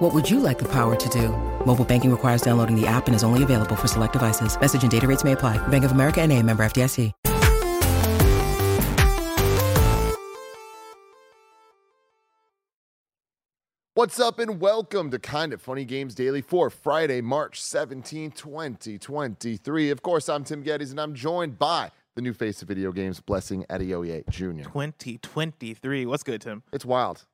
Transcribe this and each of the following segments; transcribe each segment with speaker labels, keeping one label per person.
Speaker 1: What would you like the power to do? Mobile banking requires downloading the app and is only available for select devices. Message and data rates may apply. Bank of America and a member FDIC.
Speaker 2: What's up and welcome to Kinda Funny Games Daily for Friday, March 17, 2023. Of course, I'm Tim Gettys and I'm joined by the new face of video games, Blessing Adeoye Jr.
Speaker 3: 2023. What's good, Tim?
Speaker 2: It's wild.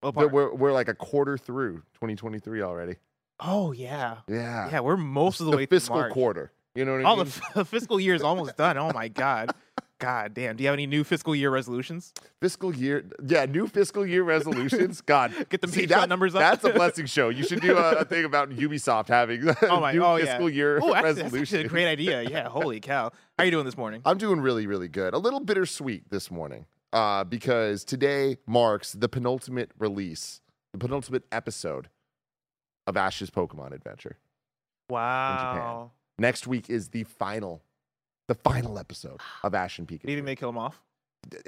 Speaker 3: What
Speaker 2: We're, we're, like a quarter through 2023 already.
Speaker 3: oh yeah,
Speaker 2: Yeah.
Speaker 3: yeah. We're most of the,
Speaker 2: the
Speaker 3: way through
Speaker 2: fiscal quarter. You know what I mean?
Speaker 3: the, f- the fiscal year is almost done. Oh my god. God damn. Do you have any new fiscal year resolutions?
Speaker 2: fiscal year. Yeah, new fiscal year resolutions. God.
Speaker 3: Get them
Speaker 2: See,
Speaker 3: Patreon
Speaker 2: that-
Speaker 3: numbers up.
Speaker 2: That's a blessing show. You should do a, a thing about Ubisoft having
Speaker 3: Oh my.
Speaker 2: new
Speaker 3: oh
Speaker 2: fiscal
Speaker 3: yeah.
Speaker 2: year
Speaker 3: Oh, actually, that's
Speaker 2: resolutions.
Speaker 3: actually a great idea. Yeah. Holy cow. How are you doing this morning?
Speaker 2: I'm doing really, really good. A little bittersweet this morning uh, because today marks the penultimate release, the penultimate episode of Ash's Pokemon Adventure.
Speaker 3: Wow.
Speaker 2: Next week is the final, the final episode of Ash and
Speaker 3: Do you
Speaker 2: Pikachu.
Speaker 3: think they kill him off?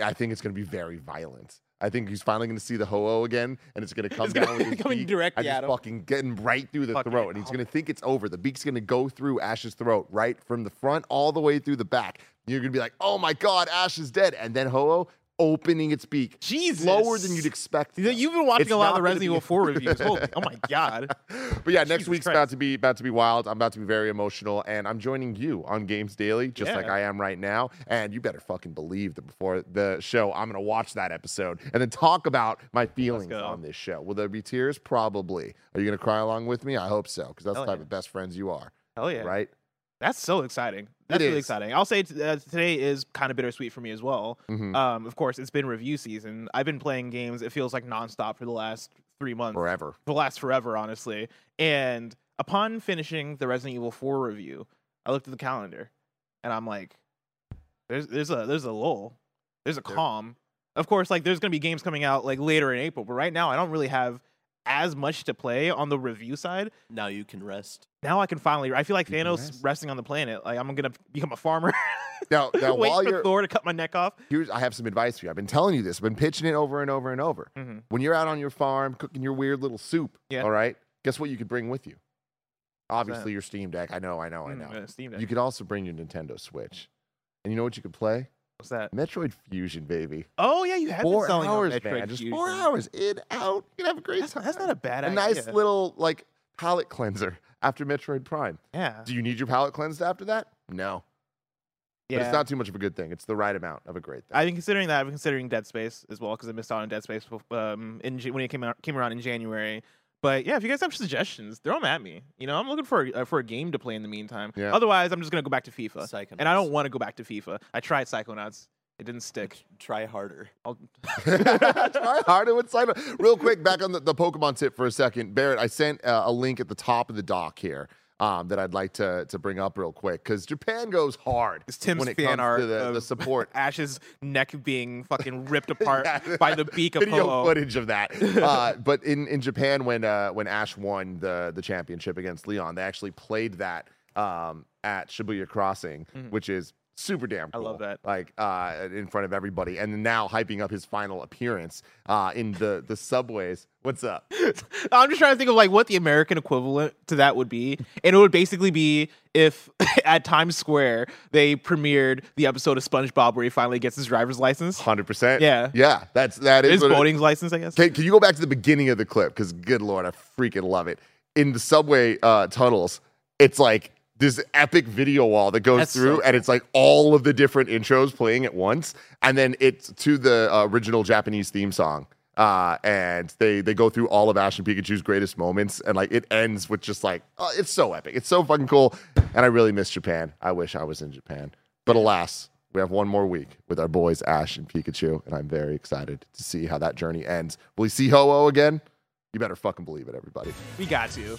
Speaker 2: I think it's going to be very violent. I think he's finally going to see the Ho-Oh again, and it's going to come down with his
Speaker 3: coming directly at him.
Speaker 2: fucking getting right through the
Speaker 3: Fucking-
Speaker 2: throat, and he's going to think it's over. The beak's going to go through Ash's throat, right from the front all the way through the back. You're going to be like, "Oh my god, Ash is dead!" And then Ho-Oh opening its beak,
Speaker 3: Jesus.
Speaker 2: Lower than you'd expect. Though.
Speaker 3: You've been watching
Speaker 2: It's
Speaker 3: a lot of the Resident Evil 4 reviews. Holy, oh my god.
Speaker 2: But yeah, next
Speaker 3: Jesus
Speaker 2: week's
Speaker 3: Christ.
Speaker 2: about to be about to be wild. I'm about to be very emotional, and I'm joining you on Games Daily, just like I am right now. And you better fucking believe that before the show, I'm gonna watch that episode and then talk about my feelings on this show. Will there be tears? Probably. Are you gonna cry along with me? I hope so, because that's
Speaker 3: Hell
Speaker 2: the type
Speaker 3: yeah.
Speaker 2: of best friends you are,
Speaker 3: Hell yeah.
Speaker 2: right?
Speaker 3: That's so exciting. That's
Speaker 2: It
Speaker 3: really
Speaker 2: is.
Speaker 3: exciting. I'll say t- uh, today is kind of bittersweet for me as well.
Speaker 2: Mhm.
Speaker 3: Um, of course, it's been review season. I've been playing games. It feels like nonstop for the last three months,
Speaker 2: Forever.
Speaker 3: for the last forever, honestly. And upon finishing the Resident Evil 4 review, I looked at the calendar, and I'm like, "There's there's a there's a lull, there's a
Speaker 2: There-
Speaker 3: calm." Of course, like there's gonna be games coming out like later in April, but right now I don't really have as much to play on the review side.
Speaker 4: Now you can rest.
Speaker 3: Now I can finally. I feel like Thanos
Speaker 2: rest.
Speaker 3: resting on the planet. Like I'm gonna become a farmer.
Speaker 2: Now, now
Speaker 3: Wait
Speaker 2: while you're
Speaker 3: Thor to cut my neck off.
Speaker 2: here's, I have some advice for you. I've been telling you this. I've been pitching it over and over and over.
Speaker 3: Mhm.
Speaker 2: When you're out on your farm cooking your weird little soup,
Speaker 3: Yeah.
Speaker 2: all right. Guess what you could bring with you? Obviously, your Steam Deck. I know, I know, I
Speaker 3: Mm,
Speaker 2: know.
Speaker 3: Steam Deck.
Speaker 2: You could also bring your Nintendo Switch. And you know what you could play?
Speaker 3: What's that?
Speaker 2: Metroid Fusion, baby.
Speaker 3: Oh yeah, you had
Speaker 2: Four
Speaker 3: been selling
Speaker 2: hours,
Speaker 3: Metroid
Speaker 2: man. Just four hours in, out. You can have a great
Speaker 3: That's,
Speaker 2: time.
Speaker 3: that's not a bad
Speaker 2: a
Speaker 3: idea.
Speaker 2: nice little like palate cleanser after Metroid Prime.
Speaker 3: Yeah.
Speaker 2: Do you need your palate cleansed after that? No.
Speaker 3: Yeah.
Speaker 2: But it's not too much of a good thing. It's the right amount of a great thing.
Speaker 3: I've been considering that. I've been considering Dead Space as well because I missed out on Dead Space um, in when it came out came around in January. But yeah, if you guys have suggestions, throw them at me. You know, I'm looking for a, uh, for a game to play in the meantime.
Speaker 2: Yeah.
Speaker 3: Otherwise, I'm just gonna go back to FIFA,
Speaker 4: Psychonauts.
Speaker 3: and I don't want to go back to FIFA. I tried Psychonauts. It didn't stick.
Speaker 4: Try harder.
Speaker 3: I'll...
Speaker 2: Try harder with Simon. Real quick, back on the, the Pokemon tip for a second. Barrett, I sent uh, a link at the top of the doc here um, that I'd like to, to bring up real quick because Japan goes hard
Speaker 3: It's Tim's
Speaker 2: when it
Speaker 3: fan
Speaker 2: comes
Speaker 3: art
Speaker 2: to the,
Speaker 3: of
Speaker 2: the support.
Speaker 3: Ash's neck being fucking ripped apart
Speaker 2: Yeah.
Speaker 3: by the beak of
Speaker 2: Video
Speaker 3: Ho-Oh.
Speaker 2: footage of that. Uh, but in, in Japan, when uh, when Ash won the the championship against Leon, they actually played that um, at Shibuya Crossing,
Speaker 3: Mhm.
Speaker 2: which is super damn cool.
Speaker 3: I love that.
Speaker 2: Like uh, in front of everybody, and now hyping up his final appearance uh, in the the subways. What's up?
Speaker 3: I'm just trying to think of like what the American equivalent to that would be, and it would basically be if at Times Square they premiered the episode of SpongeBob where he finally gets his driver's license,
Speaker 2: Hundred percent.
Speaker 3: Yeah.
Speaker 2: yeah. That's that is
Speaker 3: his
Speaker 2: it-
Speaker 3: license, I guess.
Speaker 2: Can, can you go back to the beginning of the clip? Because good lord, I freaking love it. In the subway uh, tunnels, it's like this epic video wall that goes
Speaker 3: That's so
Speaker 2: through, and it's like all of the different intros playing at once, and then it's to the uh, original Japanese theme song. Uh, and they they go through all of Ash and Pikachu's greatest moments, and like it ends with just like oh, it's so epic, it's so fucking cool, and I really miss Japan. I wish I was in Japan, but alas, we have one more week with our boys Ash and Pikachu, and I'm very excited to see how that journey ends. Will we see Ho-Oh again? You better fucking believe it, everybody.
Speaker 3: We got to.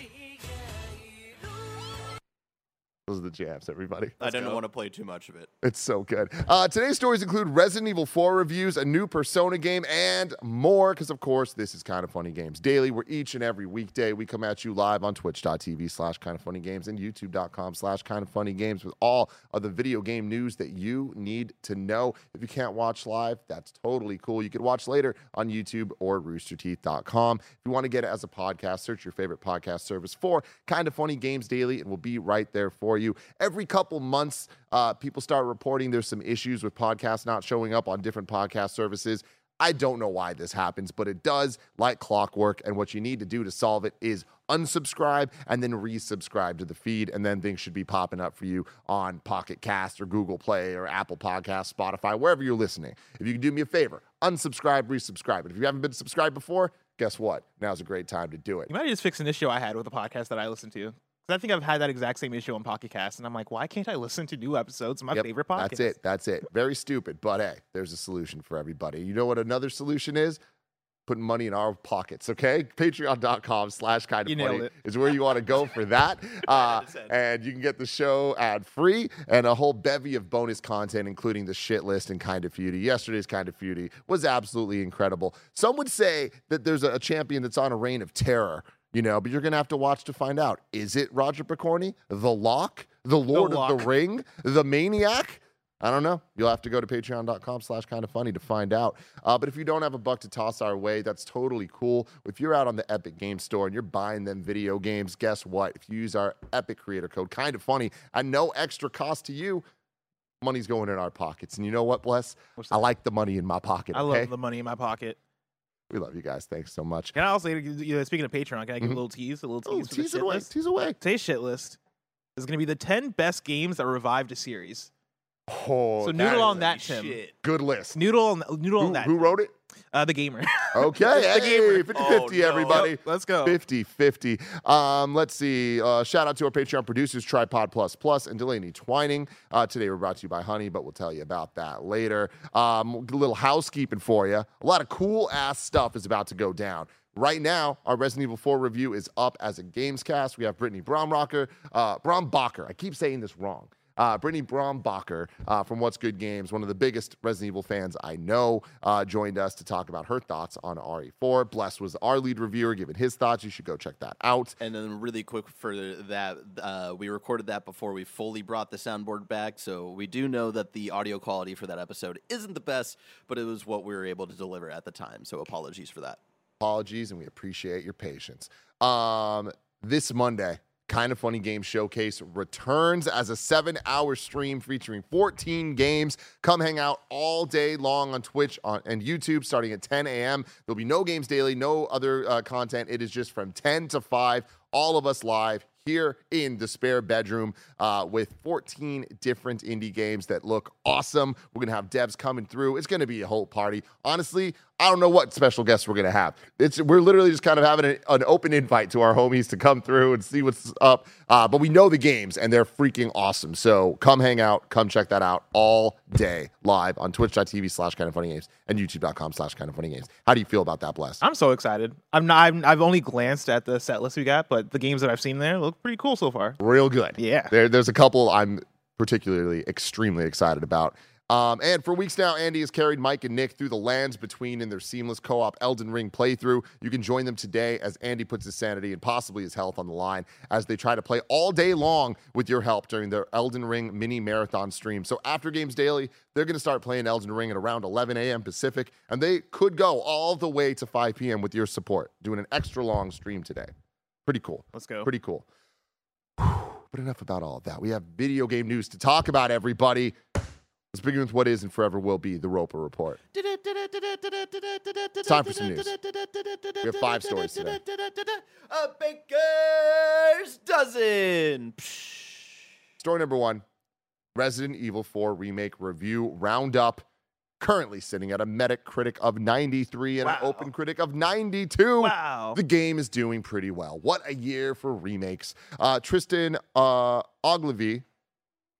Speaker 2: Those are the jams, everybody.
Speaker 4: I didn't want to play too much of it.
Speaker 2: It's so good. Uh, today's stories include Resident Evil 4 reviews, a new Persona game, and more. Because, of course, this is Kinda Funny Games Daily, where each and every weekday we come at you live on twitch.tv slash kind of funny games and youtube.com slash kind of funny games with all of the video game news that you need to know. If you can't watch live, that's totally cool. You could watch later on YouTube or roosterteeth.com. If you want to get it as a podcast, search your favorite podcast service for Kinda Funny Games Daily, and we'll be right there for you. Every couple months, uh, people start reporting there's some issues with podcasts not showing up on different podcast services. I don't know why this happens, but it does like clockwork. And what you need to do to solve it is unsubscribe and then resubscribe to the feed. And then things should be popping up for you on Pocket Cast or Google Play or Apple Podcasts, Spotify, wherever you're listening. If you can do me a favor, unsubscribe, resubscribe. And if you haven't been subscribed before, guess what? Now's a great time to do it.
Speaker 3: You might just fix an issue I had with a podcast that I listened to. Because I think I've had that exact same issue on Pocket Cast, and I'm like, why can't I listen to new episodes of my
Speaker 2: Yep,
Speaker 3: favorite podcast?
Speaker 2: That's it. That's it. Very stupid, but hey, there's a solution for everybody. You know what another solution is? Putting money in our pockets, okay? Patreon.com slash kind of funny is where you want to go for that. Uh, and you can get the show ad free and a whole bevy of bonus content, including the shit list and kind of feudy. Yesterday's kind of feudy was absolutely incredible. Some would say that there's a champion that's on a reign of terror. You know, but you're gonna have to watch to find out. Is it Roger Pokorny, the Lock, the Lord of
Speaker 3: Lock.
Speaker 2: the Ring, the Maniac? I don't know. You'll have to go to patreon.com slash kind of funny to find out. Uh, but if you don't have a buck to toss our way, that's totally cool. If you're out on the Epic Game Store and you're buying them video games, guess what? If you use our Epic creator code, kind of funny, at no extra cost to you, money's going in our pockets. And you know what, Bless? I like the money in my pocket.
Speaker 3: I
Speaker 2: okay?
Speaker 3: love the money in my pocket.
Speaker 2: We love you guys. Thanks so much.
Speaker 3: Can I also, you know, speaking of Patreon, can I give
Speaker 2: Mhm.
Speaker 3: a little tease? A little tease for
Speaker 2: tease
Speaker 3: shit
Speaker 2: away.
Speaker 3: list?
Speaker 2: Tease away.
Speaker 3: Today's shit list is going to be the 10 best games that revived a series.
Speaker 2: Oh,
Speaker 3: so noodle on that, Tim.
Speaker 4: Shit.
Speaker 2: Good list.
Speaker 3: Noodle on, noodle
Speaker 2: Who,
Speaker 3: on that.
Speaker 2: who wrote it?
Speaker 3: Uh, the gamer.
Speaker 2: Okay,
Speaker 3: The
Speaker 2: hey,
Speaker 3: gamer.
Speaker 2: 50
Speaker 4: Oh,
Speaker 2: 50,
Speaker 4: no.
Speaker 2: everybody.
Speaker 3: Yep, let's go.
Speaker 2: 50 50. Um, let's see. Uh, shout out to our Patreon producers, Tripod Plus Plus and Delaney Twining. Uh, today we're brought to you by Honey, but we'll tell you about that later. Um, a little housekeeping for you. A lot of cool ass stuff is about to go down. Right now, our Resident Evil 4 review is up as a Gamescast. We have Brittany Bromrocker, uh, Brombacher. I keep saying this wrong. Uh, Brittany Brombacher uh, from What's Good Games, one of the biggest Resident Evil fans I know, uh, joined us to talk about her thoughts on RE4. Bless was our lead reviewer, giving his thoughts. You should go check that out.
Speaker 4: And then, really quick for that, uh, we recorded that before we fully brought the soundboard back. So we do know that the audio quality for that episode isn't the best, but it was what we were able to deliver at the time. So apologies for that.
Speaker 2: apologies and we appreciate your patience. Um, this Monday, Kinda Funny Game Showcase returns as a seven hour stream featuring 14 games. Come hang out all day long on Twitch on, and YouTube starting at 10 a.m. There'll be no games daily, no other uh, content. It is just from 10 to 5, all of us live here in the spare bedroom uh, with 14 different indie games that look awesome. We're going to have devs coming through. It's going to be a whole party. Honestly, I don't know what special guests we're going to have. It's we're literally just kind of having an, an open invite to our homies to come through and see what's up. Uh, but we know the games and they're freaking awesome. So come hang out, come check that out all day live on twitch.tv slash kind of funny games and youtube.com slash kind of funny games. How do you feel about that, Bless?
Speaker 3: I'm so excited. I'm not. I'm, I've only glanced at the set list we got, but the games that I've seen there look pretty cool so far.
Speaker 2: real good.
Speaker 3: Yeah.
Speaker 2: There, there's a couple I'm particularly extremely excited about. Um, and for weeks now, Andy has carried Mike and Nick through the lands between in their seamless co-op Elden Ring playthrough. You can join them today as Andy puts his sanity and possibly his health on the line as they try to play all day long with your help during their Elden Ring mini marathon stream. So after games daily, they're going to start playing Elden Ring at around 11 a.m. Pacific, and they could go all the way to 5 p.m. with your support, doing an extra long stream today. Pretty cool.
Speaker 3: Let's go.
Speaker 2: Pretty cool. But enough about all of that. We have video game news to talk about, everybody. Let's begin with what is and forever will be the Roper Report.
Speaker 4: It's
Speaker 2: time for some news. We have five stories today.
Speaker 4: A baker's dozen.
Speaker 2: Story number one Resident Evil 4 Remake Review Roundup. Currently sitting at a Metacritic of 93 and an Open Critic of 92.
Speaker 3: Wow.
Speaker 2: The game is doing pretty well. What a year for remakes. Uh, Tristan uh, Ogilvie,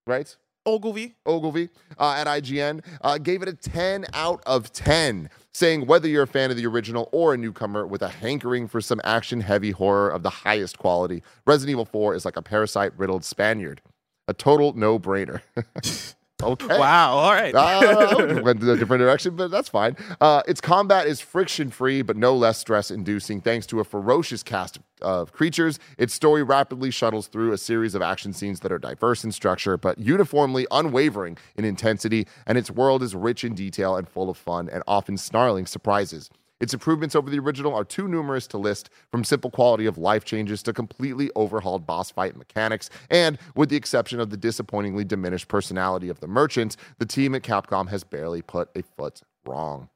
Speaker 2: right?
Speaker 3: Ogilvie.
Speaker 2: Ogilvie uh, at IGN uh, gave it a 10 out of 10, saying whether you're a fan of the original or a newcomer with a hankering for some action heavy horror of the highest quality, Resident Evil 4 is like a parasite riddled Spaniard. a total no brainer. okay.
Speaker 3: Wow. All right.
Speaker 2: uh, went in a different direction, but that's fine. Uh, its combat is friction free, but no less stress inducing thanks to a ferocious cast of creatures. Its story rapidly shuttles through a series of action scenes that are diverse in structure, but uniformly unwavering in intensity, and its world is rich in detail and full of fun and often snarling surprises. Its improvements over the original are too numerous to list, from simple quality of life changes to completely overhauled boss fight mechanics. And with the exception of the disappointingly diminished personality of the merchants, the team at Capcom has barely put a foot wrong.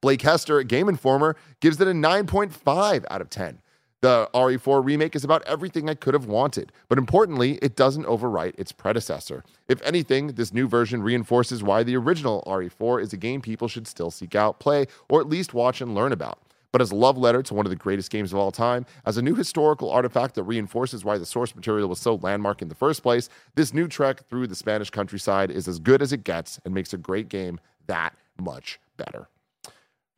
Speaker 2: Blake Hester at Game Informer gives it a 9.5 out of 10. The RE4 remake is about everything I could have wanted, but importantly, it doesn't overwrite its predecessor. If anything, this new version reinforces why the original RE4 is a game people should still seek out, play, or at least watch and learn about. But as a love letter to one of the greatest games of all time, as a new historical artifact that reinforces why the source material was so landmark in the first place, this new trek through the Spanish countryside is as good as it gets and makes a great game that much better.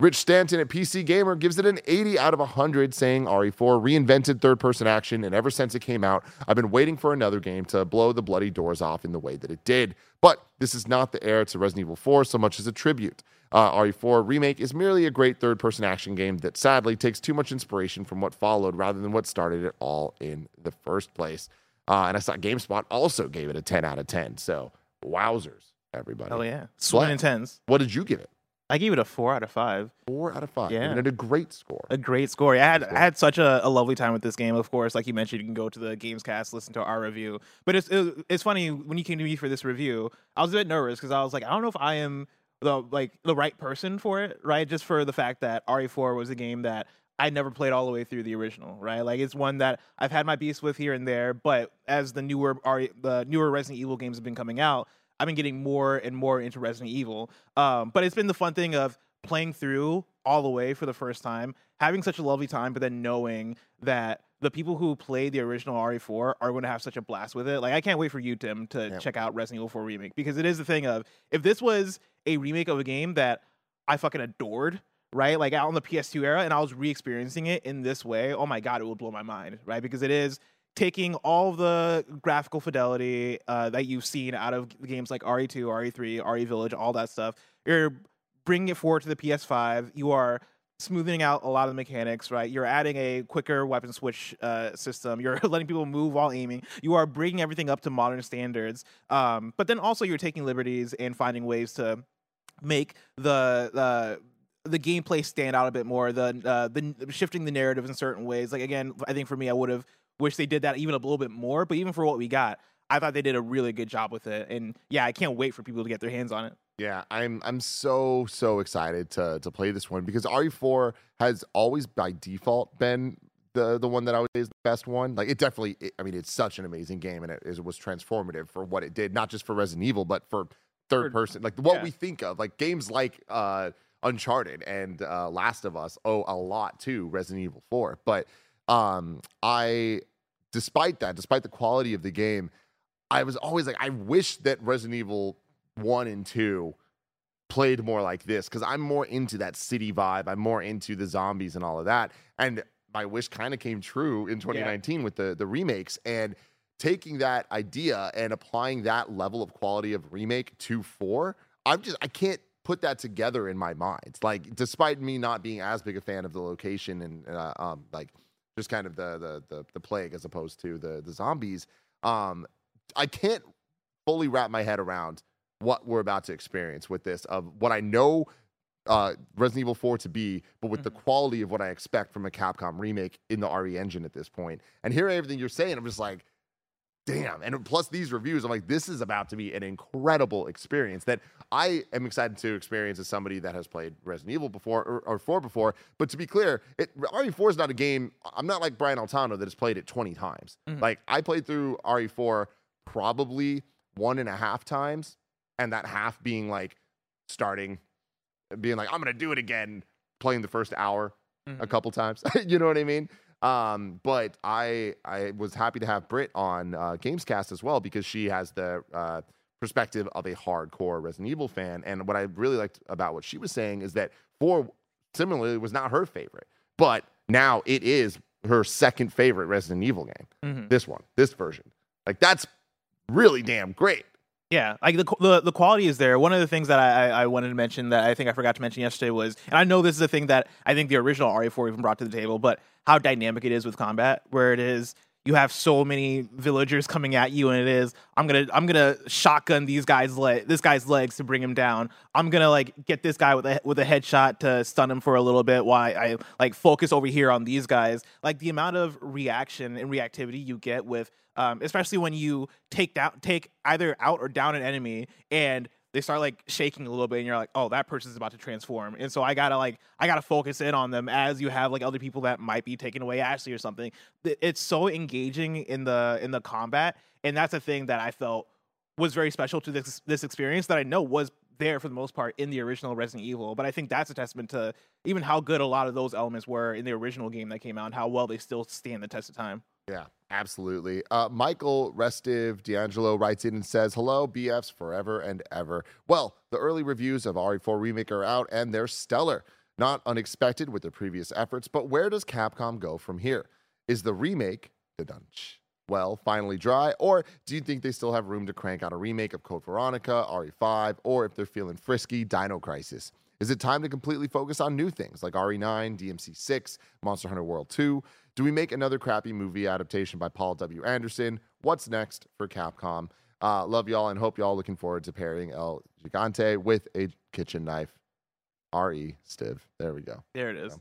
Speaker 2: Rich Stanton at PC Gamer gives it an 80 out of 100, saying RE4 reinvented third person action, and ever since it came out, I've been waiting for another game to blow the bloody doors off in the way that it did. But this is not the heir to Resident Evil 4 so much as a tribute. Uh, RE4 Remake is merely a great third person action game that sadly takes too much inspiration from what followed rather than what started it all in the first place. Uh, and I saw GameSpot also gave it a 10 out of 10. So, wowzers, everybody.
Speaker 3: Hell yeah.
Speaker 2: Sweat.
Speaker 3: Intense.
Speaker 2: What did you give it?
Speaker 3: I gave it a four out of five.
Speaker 2: Four out of five.
Speaker 3: Yeah.
Speaker 2: and a great score.
Speaker 3: A great score. Yeah, I had. I had such a, a lovely time with this game. Of course, like you mentioned, you can go to the Gamescast, listen to our review. But it's it, it's funny when you came to me for this review, I was a bit nervous because I was like, I don't know if I am the like the right person for it, right? Just for the fact that RE4 was a game that I never played all the way through the original, right? Like it's one that I've had my beefs with here and there, but as the newer RE, the newer Resident Evil games have been coming out, I've been getting more and more into Resident Evil. Um, but it's been the fun thing of playing through all the way for the first time, having such a lovely time, but then knowing that the people who played the original RE4 are going to have such a blast with it. Like I can't wait for you, Tim, to
Speaker 2: Yeah.
Speaker 3: check out Resident Evil 4 remake because it is the thing of if this was a remake of a game that I fucking adored, right? Like out on the PS2 era, and I was re-experiencing it in this way. Oh my god, it would blow my mind, right? Because it is taking all the graphical fidelity uh, that you've seen out of games like E RE2, RE3, RE Village, all that stuff. You're bringing it forward to the PS5. You are smoothing out a lot of the mechanics, right? You're adding a quicker weapon switch uh, system. You're letting people move while aiming. You are bringing everything up to modern standards. Um, but then also you're taking liberties and finding ways to make the the the gameplay stand out a bit more. The uh, the shifting the narrative in certain ways. Like again, I think for me, I would have wished they did that even a little bit more. But even for what we got, I thought they did a really good job with it. And yeah, I can't wait for people to get their hands on it.
Speaker 2: Yeah, I'm I'm so so excited to to play this one because RE4 has always by default been the the one that I would say is the best one. Like it definitely, it- I mean, it's such an amazing game and it was transformative for what it did, not just for Resident Evil, but for third person. Like what
Speaker 3: yeah.
Speaker 2: we think of, like games like uh, Uncharted and uh, Last of Us owe a lot to Resident Evil 4. But um, I, despite that, despite the quality of the game, I was always like, I wish that Resident Evil one and two played more like this because I'm more into that city vibe. I'm more into the zombies and all of that. And my wish kind of came true in 2019 with the the remakes and taking that idea and applying that level of quality of remake to four. I'm just I can't put that together in my mind. Like despite me not being as big a fan of the location and uh, um like just kind of the the the, the plague as opposed to the the zombies. Um, I can't fully wrap my head around what we're about to experience with this of what I know uh, Resident Evil 4 to be, but with the quality of what I expect from a Capcom remake in the RE engine at this point. And hearing everything you're saying, I'm just like, damn. And plus these reviews, I'm like, this is about to be an incredible experience that I am excited to experience as somebody that has played Resident Evil before or, or 4 before. But to be clear, it, RE4 is not a game. I'm not like Brian Altano that has played it 20 times.
Speaker 3: Mhm.
Speaker 2: Like I played through RE4 probably one and a half times, and that half being like starting, being like, I'm gonna do it again, playing the first hour a
Speaker 3: Mhm.
Speaker 2: couple times. you know what I mean? Um, but I I was happy to have Britt on uh, Gamescast as well because she has the uh, perspective of a hardcore Resident Evil fan. And what I really liked about what she was saying is that four similarly was not her favorite, but now it is her second favorite Resident Evil game
Speaker 3: Mhm.
Speaker 2: this one, this version. Like that's really damn great.
Speaker 3: Yeah, like the, the the quality is there. One of the things that I, I wanted to mention that I think I forgot to mention yesterday was, and I know this is a thing that I think the original RE4 even brought to the table, but how dynamic it is with combat, where it is you have so many villagers coming at you, and it is I'm gonna I'm gonna shotgun these guys leg this guy's legs to bring him down. I'm gonna like get this guy with a with a headshot to stun him for a little bit while I like focus over here on these guys. Like the amount of reaction and reactivity you get with, um, especially when you take down take either out or down an enemy and they start like shaking a little bit and you're like oh that person's about to transform. And so i gotta like i gotta focus in on them as you have like other people that might be taking away ashley or something. It's so engaging in the in the combat. And that's a thing that i felt was very special to this this experience that i know was there for the most part in the original Resident Evil. But I think that's a testament to even how good a lot of those elements were in the original game that came out and how well they still stand the test of time.
Speaker 2: Yeah, absolutely. Uh, Michael Restive D'Angelo writes in and says, Hello, BFs forever and ever. Well, the early reviews of RE4 Remake are out and they're stellar. Not unexpected with their previous efforts, but where does Capcom go from here? Is the remake the dunch? Well, finally dry, or do you think they still have room to crank out a remake of Code Veronica, RE5, or if they're feeling frisky, Dino Crisis? Is it time to completely focus on new things like RE9, DMC6, Monster Hunter World 2? Do we make another crappy movie adaptation by Paul W. Anderson? What's next for Capcom? Uh, love y'all and hope y'all looking forward to pairing El Gigante with a kitchen knife. R.E. Stiv. There we go.
Speaker 3: There it is.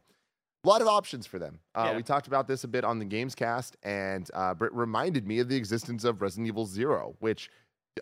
Speaker 2: A lot of options for them. Uh,
Speaker 3: Yeah.
Speaker 2: We talked about this a bit on the Games Cast, and uh, Britt reminded me of the existence of Resident Evil Zero, which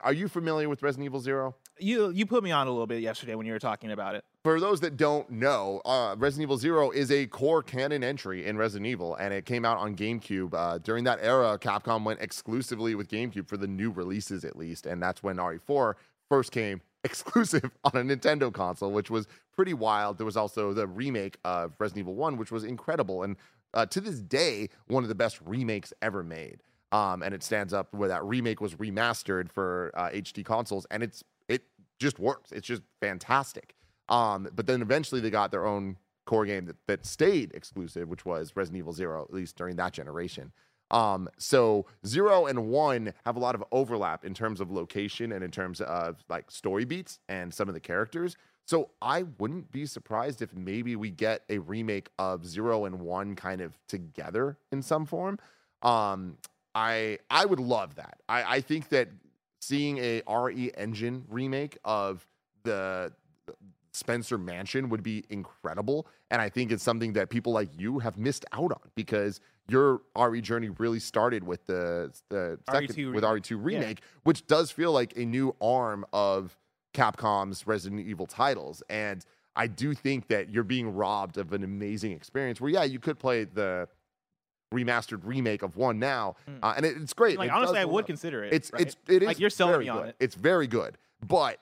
Speaker 2: are you familiar with Resident Evil Zero?
Speaker 3: You you put me on a little bit yesterday when you were talking about it.
Speaker 2: For those that don't know, uh, Resident Evil Zero is a core canon entry in Resident Evil, and it came out on GameCube. Uh, during that era, Capcom went exclusively with GameCube for the new releases, at least, and that's when RE4 first came exclusive on a Nintendo console, which was pretty wild. There was also the remake of Resident Evil One, which was incredible, and uh, to this day, one of the best remakes ever made. Um, and it stands up where that remake was remastered for uh, HD consoles, and it's it just works. It's just fantastic. Um, but then eventually they got their own core game that, that stayed exclusive, which was Resident Evil Zero, at least during that generation. Um, so zero and one have a lot of overlap in terms of location and in terms of like story beats and some of the characters. So I wouldn't be surprised if maybe we get a remake of zero and one kind of together in some form. Um, I I would love that. I, I think that seeing a RE engine remake of the Spencer Mansion would be incredible. And I think it's something that people like you have missed out on because your RE journey really started with the, the second,
Speaker 3: RE2
Speaker 2: with
Speaker 3: remake.
Speaker 2: RE2 remake, which does feel like a new arm of Capcom's Resident Evil titles. And I do think that you're being robbed of an amazing experience where, yeah, you could play the remastered remake of one now,
Speaker 3: Mm.
Speaker 2: uh, and it, it's great.
Speaker 3: Like
Speaker 2: It
Speaker 3: honestly, I would
Speaker 2: up.
Speaker 3: consider it.
Speaker 2: It's
Speaker 3: right?
Speaker 2: it's it is
Speaker 3: Like, you're selling
Speaker 2: very
Speaker 3: me on
Speaker 2: good.
Speaker 3: it.
Speaker 2: It's very good, but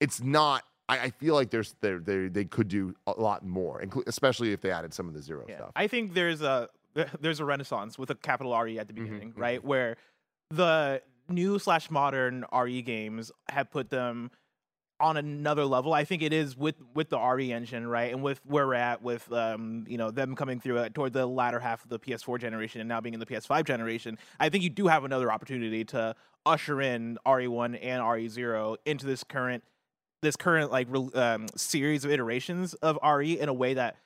Speaker 2: it's not. I, feel like there's there they they could do a lot more, especially if they added some of the zero
Speaker 3: Yeah.
Speaker 2: stuff.
Speaker 3: I think there's a there's a renaissance with a capital RE at the
Speaker 2: Mhm,
Speaker 3: beginning,
Speaker 2: mhm.
Speaker 3: right? Where the new slash modern RE games have put them on another level. I think it is with with the RE engine, right, and with where we're at with um you know them coming through it toward the latter half of the PS4 generation and now being in the PS5 generation. I think you do have another opportunity to usher in RE1 and RE0 into this current this current like re- um, series of iterations of RE in a way that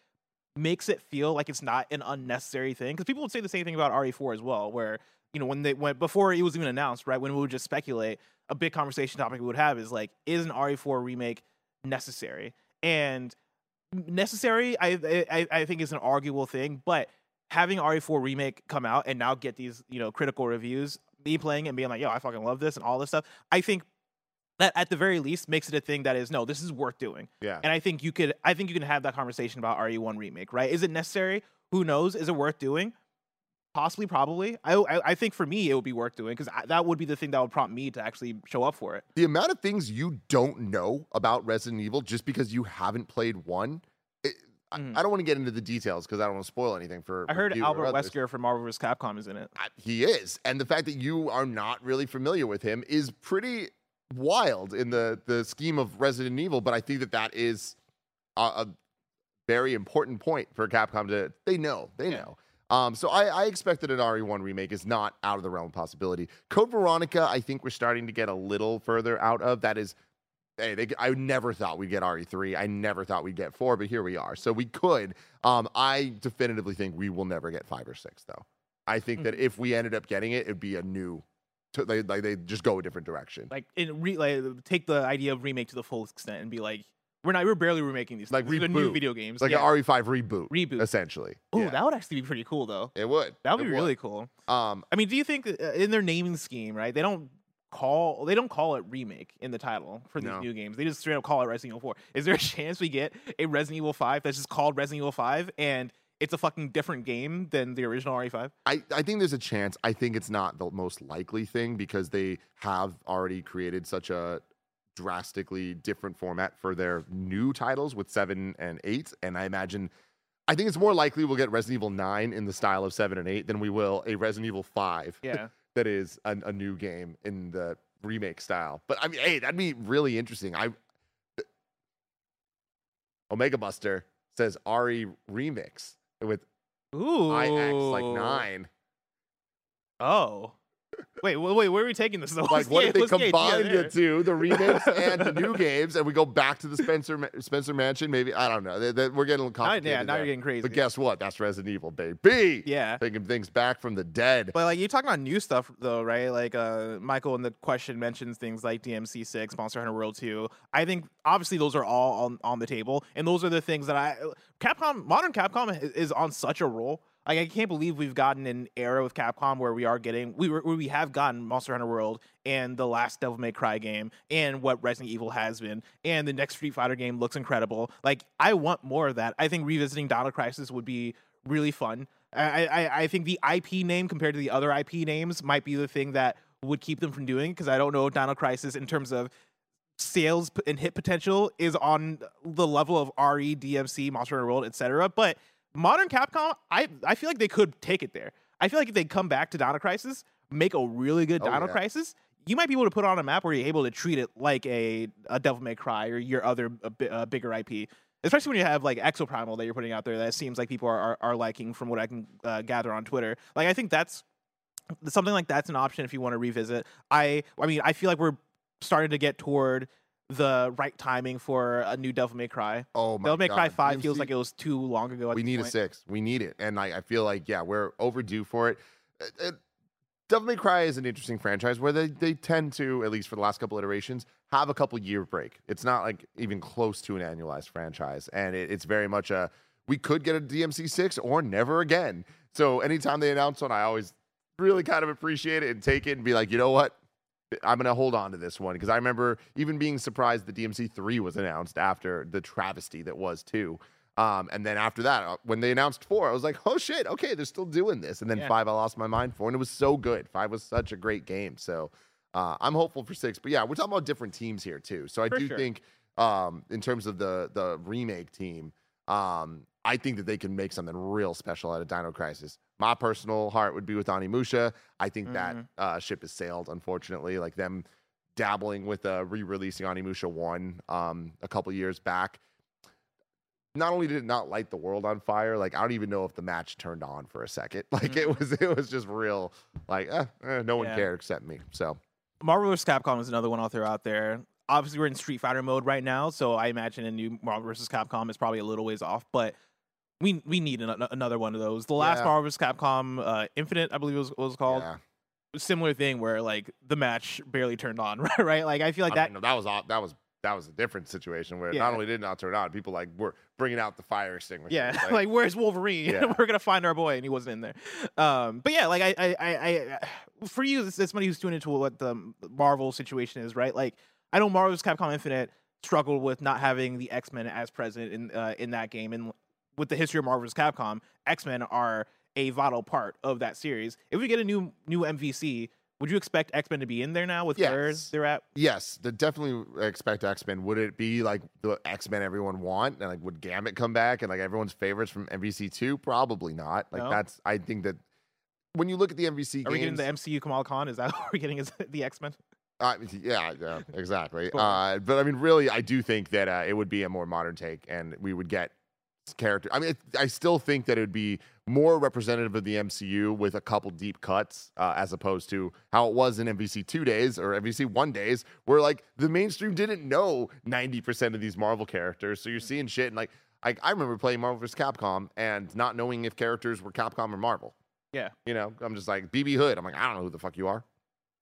Speaker 3: makes it feel like it's not an unnecessary thing because people would say the same thing about RE4 as well where you know when they went before it was even announced right when we would just speculate a big conversation topic we would have is like is an RE4 remake necessary? And necessary I, I I think is an arguable thing but having RE4 remake come out and now get these you know critical reviews me playing and being like yo I fucking love this and all this stuff I think that at the very least makes it a thing that is no this is worth doing
Speaker 2: yeah,
Speaker 3: and I think you could I think you can have that conversation about RE1 remake, right? Is it necessary? Who knows? Is it worth doing? Possibly, probably. I I, I think for me it would be worth doing because that would be the thing that would prompt me to actually show up for it.
Speaker 2: the amount of things you don't know about Resident Evil just because you haven't played one. It, I-
Speaker 3: Mhm.
Speaker 2: I, don't want to get into the details because I don't want to spoil anything for.
Speaker 3: I heard Albert. Wesker from Marvel vs. Capcom is in it.
Speaker 2: I- he is and the fact that you are not really familiar with him is pretty wild in the the scheme of resident evil but i think that that is a, a very important point for capcom to they know they
Speaker 3: Yeah.
Speaker 2: know Um, so I, I expect that an RE1 remake is not out of the realm of possibility. Code Veronica, I think we're starting to get a little further out of. That is, hey, they, I never thought we'd get RE3. I never thought we'd get four, but here we are. So we could. Um, I definitively think we will never get five or six, though. I think that if we ended up getting it, it'd be a new. They like they just go a different direction.
Speaker 3: Like, in re- like take the idea of remake to the full extent and be like, we're not, we're barely remaking these.
Speaker 2: Like
Speaker 3: things. These new video games.
Speaker 2: Like
Speaker 3: yeah.
Speaker 2: an RE5 reboot,
Speaker 3: Reboot.
Speaker 2: essentially.
Speaker 3: Oh,
Speaker 2: Yeah.
Speaker 3: that would actually be pretty cool though.
Speaker 2: it would.
Speaker 3: That would
Speaker 2: It
Speaker 3: be really cool.
Speaker 2: Um,
Speaker 3: I mean, do you think uh, in their naming scheme, right? They don't call they don't call it remake in the title for these
Speaker 2: No.
Speaker 3: new games. They just straight up call it Resident Evil 4. Is there a chance we get a Resident Evil 5 that's just called Resident Evil 5 and it's a fucking different game than the original E RE5?
Speaker 2: I, I think there's a chance. I think it's not the most likely thing because they have already created such a drastically different format for their new titles with seven and eight. And I imagine, I think it's more likely we'll get Resident Evil 9 in the style of seven and eight than we will a Resident Evil 5
Speaker 3: Yeah.
Speaker 2: that is a, a new game in the remake style. But I mean, hey, that'd be really interesting. I Omega Buster says RE remix with
Speaker 3: Ooh.
Speaker 2: IX like nine.
Speaker 3: Oh. Wait, wait, where are we taking this though?
Speaker 2: Like,
Speaker 3: What's
Speaker 2: what
Speaker 3: the-
Speaker 2: if they
Speaker 3: the
Speaker 2: combine the two, the remakes and the new games, and we go back to the Spencer Spencer Mansion? Maybe I don't know. They- they- we're getting a little
Speaker 3: Now,
Speaker 2: complicated.
Speaker 3: yeah, now
Speaker 2: there.
Speaker 3: you're getting crazy.
Speaker 2: But guess what? That's Resident Evil, baby.
Speaker 3: yeah.
Speaker 2: taking things back from the dead.
Speaker 3: But like you're talking about new stuff though, right? Like uh Michael in the question mentions things like DMC six, Monster Hunter World 2. I think obviously those are all on, on the table. And those are the things that I Capcom modern Capcom is on such a roll. Like I can't believe we've gotten an era with Capcom where we are getting we were, we have gotten Monster Hunter World and the last Devil May Cry game and what Resident Evil has been and the next Street Fighter game looks incredible. Like I want more of that. I think revisiting Dino Crisis would be really fun. I, I I think the IP name compared to the other IP names might be the thing that would keep them from doing because I don't know Dino Crisis in terms of sales and hit potential is on the level of RE, DMC, Monster Hunter World, etc. But modern Capcom, I I feel like they could take it there. I feel like if they come back to Dino Crisis, make a really good
Speaker 2: Oh,
Speaker 3: Dino
Speaker 2: yeah.
Speaker 3: Crisis, you might be able to put on a map where you're able to treat it like a, a Devil May Cry or your other a uh, bigger IP. Especially when you have like Exoprimal that you're putting out there that seems like people are, are, are liking from what I can uh, gather on Twitter. Like I think that's something like that's an option if you want to revisit. I I mean I feel like we're starting to get toward the right timing for a new Devil May Cry.
Speaker 2: oh my
Speaker 3: Devil May Cry
Speaker 2: God.
Speaker 3: Five feels like it was too long ago.
Speaker 2: We need a six. We need it, and I, I feel like yeah, we're overdue for it. Uh, uh, Devil May Cry is an interesting franchise where they they tend to, at least for the last couple iterations, have a couple year break. It's not like even close to an annualized franchise, and it, it's very much a we could get a DMC six or never again. So anytime they announce one, I always really kind of appreciate it and take it and be like, you know what, I'm gonna hold on to this one because I remember even being surprised that DMC three was announced after the travesty that was two. Um, and then after that, uh, when they announced four, I was like, oh shit, okay, they're still doing this. And then
Speaker 3: Yeah.
Speaker 2: five, I lost my mind for, and it was so good. Five was such a great game. So uh, I'm hopeful for six. But yeah, we're talking about different teams here too. So I
Speaker 3: For
Speaker 2: do
Speaker 3: sure.
Speaker 2: think, um, in terms of the the remake team, um, I think that they can make something real special out of Dino Crisis. My personal heart would be with Onimusha. I think that
Speaker 3: Mhm.
Speaker 2: uh, ship has sailed, unfortunately. Like them dabbling with uh, re-releasing Onimusha One um, a couple years back. Not only did it not light the world on fire, like I don't even know if the match turned on for a second. Like it was, it was just real. Like eh, eh, no one
Speaker 3: Yeah.
Speaker 2: cared except me. So
Speaker 3: Marvel vs. Capcom is another one author out there. Obviously, we're in Street Fighter mode right now, so I imagine a new Marvel vs. Capcom is probably a little ways off, but we we need an, another one of those. The last
Speaker 2: Yeah.
Speaker 3: Marvel vs. Capcom uh, Infinite, I believe it was, was called,
Speaker 2: yeah,
Speaker 3: similar thing where like the match barely turned on, right? right? Like I feel like
Speaker 2: I
Speaker 3: that
Speaker 2: mean, that was that was that was a different situation where
Speaker 3: Yeah.
Speaker 2: not only did it not turn on, people like were bringing out the fire extinguisher.
Speaker 3: Yeah,
Speaker 2: Like,
Speaker 3: like, where's Wolverine?
Speaker 2: Yeah.
Speaker 3: We're gonna find our boy, and he wasn't in there. Um, but yeah, like I, I, I, I for you, as somebody who's tuned into what the Marvel situation is, right? Like I know Marvel vs. Capcom Infinite struggled with not having the X Men as present in uh, in that game, and with the history of Marvel vs. Capcom, X Men are a vital part of that series. If we get a new new MVC, would you expect X Men to be in there now with where
Speaker 2: Yes.
Speaker 3: they're at?
Speaker 2: Yes, definitely expect X Men. Would it be like the X Men everyone want, and like would Gambit come back and like everyone's favorites from MVC two? Probably not. Like
Speaker 3: No?
Speaker 2: that's I think that when you look at the MVC
Speaker 3: Are we getting the MCU Kamala Khan? Is that what we're getting? Is the X Men?
Speaker 2: uh, yeah, yeah, exactly.
Speaker 3: Cool.
Speaker 2: uh, but I mean, really, I do think that uh, it would be a more modern take, and we would get character. I mean, it, I still think that it would be more representative of the MCU with a couple deep cuts, uh, as opposed to how it was in MVC two days or MVC one days, where like the mainstream didn't know ninety percent of these Marvel characters. So you're seeing shit and like I, I remember playing Marvel vs. Capcom and not knowing if characters were Capcom or Marvel.
Speaker 3: Yeah.
Speaker 2: You know, I'm just like BB Hood. I'm like, I don't know who the fuck you are.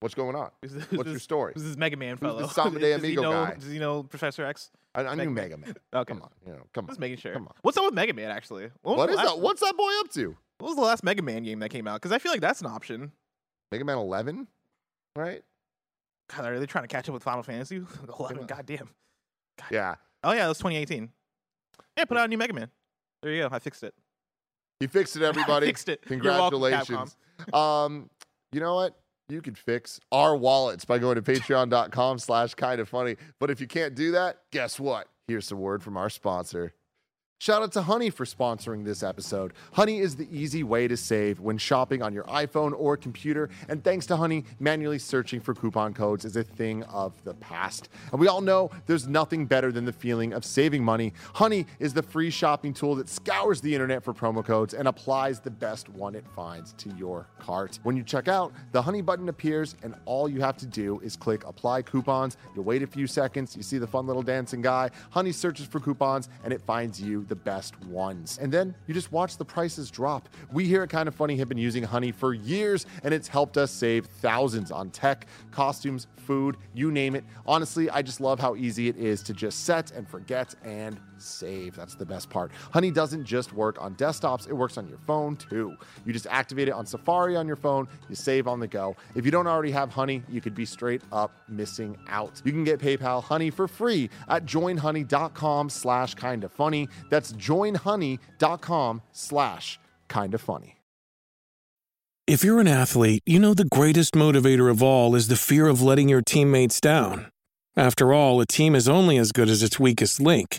Speaker 2: What's going on?
Speaker 3: This-
Speaker 2: What's your story?
Speaker 3: Who's this Mega Man
Speaker 2: Who's
Speaker 3: fellow?
Speaker 2: the Samba de Amigo
Speaker 3: know,
Speaker 2: guy?
Speaker 3: Does he know Professor X?
Speaker 2: I, I knew
Speaker 3: Mega
Speaker 2: Man.
Speaker 3: Okay.
Speaker 2: Come on, you know, come on.
Speaker 3: Just making sure.
Speaker 2: Come on.
Speaker 3: What's up with Mega Man actually?
Speaker 2: What
Speaker 3: the
Speaker 2: is that? What's that boy up to?
Speaker 3: What was the last Mega Man game that came out? Because I feel like that's an option.
Speaker 2: Mega Man 11, right?
Speaker 3: God, are they trying to catch up with Final Fantasy? Eleven.
Speaker 2: on.
Speaker 3: Goddamn.
Speaker 2: Yeah.
Speaker 3: Oh yeah, that was 2018. Yeah, put out a new Mega Man. There you go. I fixed it.
Speaker 2: You fixed it, everybody.
Speaker 3: fixed it. You're welcome,
Speaker 2: Congratulations. um, you know what? You can fix our wallets by going to patreon.com slash kind of funny. But if you can't do that, guess what? Here's a word from our sponsor. Shout out to Honey for sponsoring this episode. Honey is the easy way to save when shopping on your iPhone or computer. And thanks to Honey, manually searching for coupon codes is a thing of the past. And we all know there's nothing better than the feeling of saving money. Honey is the free shopping tool that scours the internet for promo codes and applies the best one it finds to your cart. When you check out, the Honey button appears, and all you have to do is click apply coupons. You wait a few seconds, you see the fun little dancing guy. Honey searches for coupons, and it finds you the best ones. And then you just watch the prices drop. We here at Kinda Funny have been using Honey for years, and it's helped us save thousands on tech, costumes, food, you name it. Honestly, I just love how easy it is to just set and forget and save. That's the best part. Honey doesn't just work on desktops, it works on your phone too. You just activate it on Safari on your phone, you save on the go. If you don't already have Honey, you could be straight up missing out. You can get PayPal Honey for free at joinhoney.com slash kind of funny. That's joinhoney.com slash kind of funny.
Speaker 5: If you're an athlete, you know the greatest motivator of all is the fear of letting your teammates down. After all, a team is only as good as its weakest link.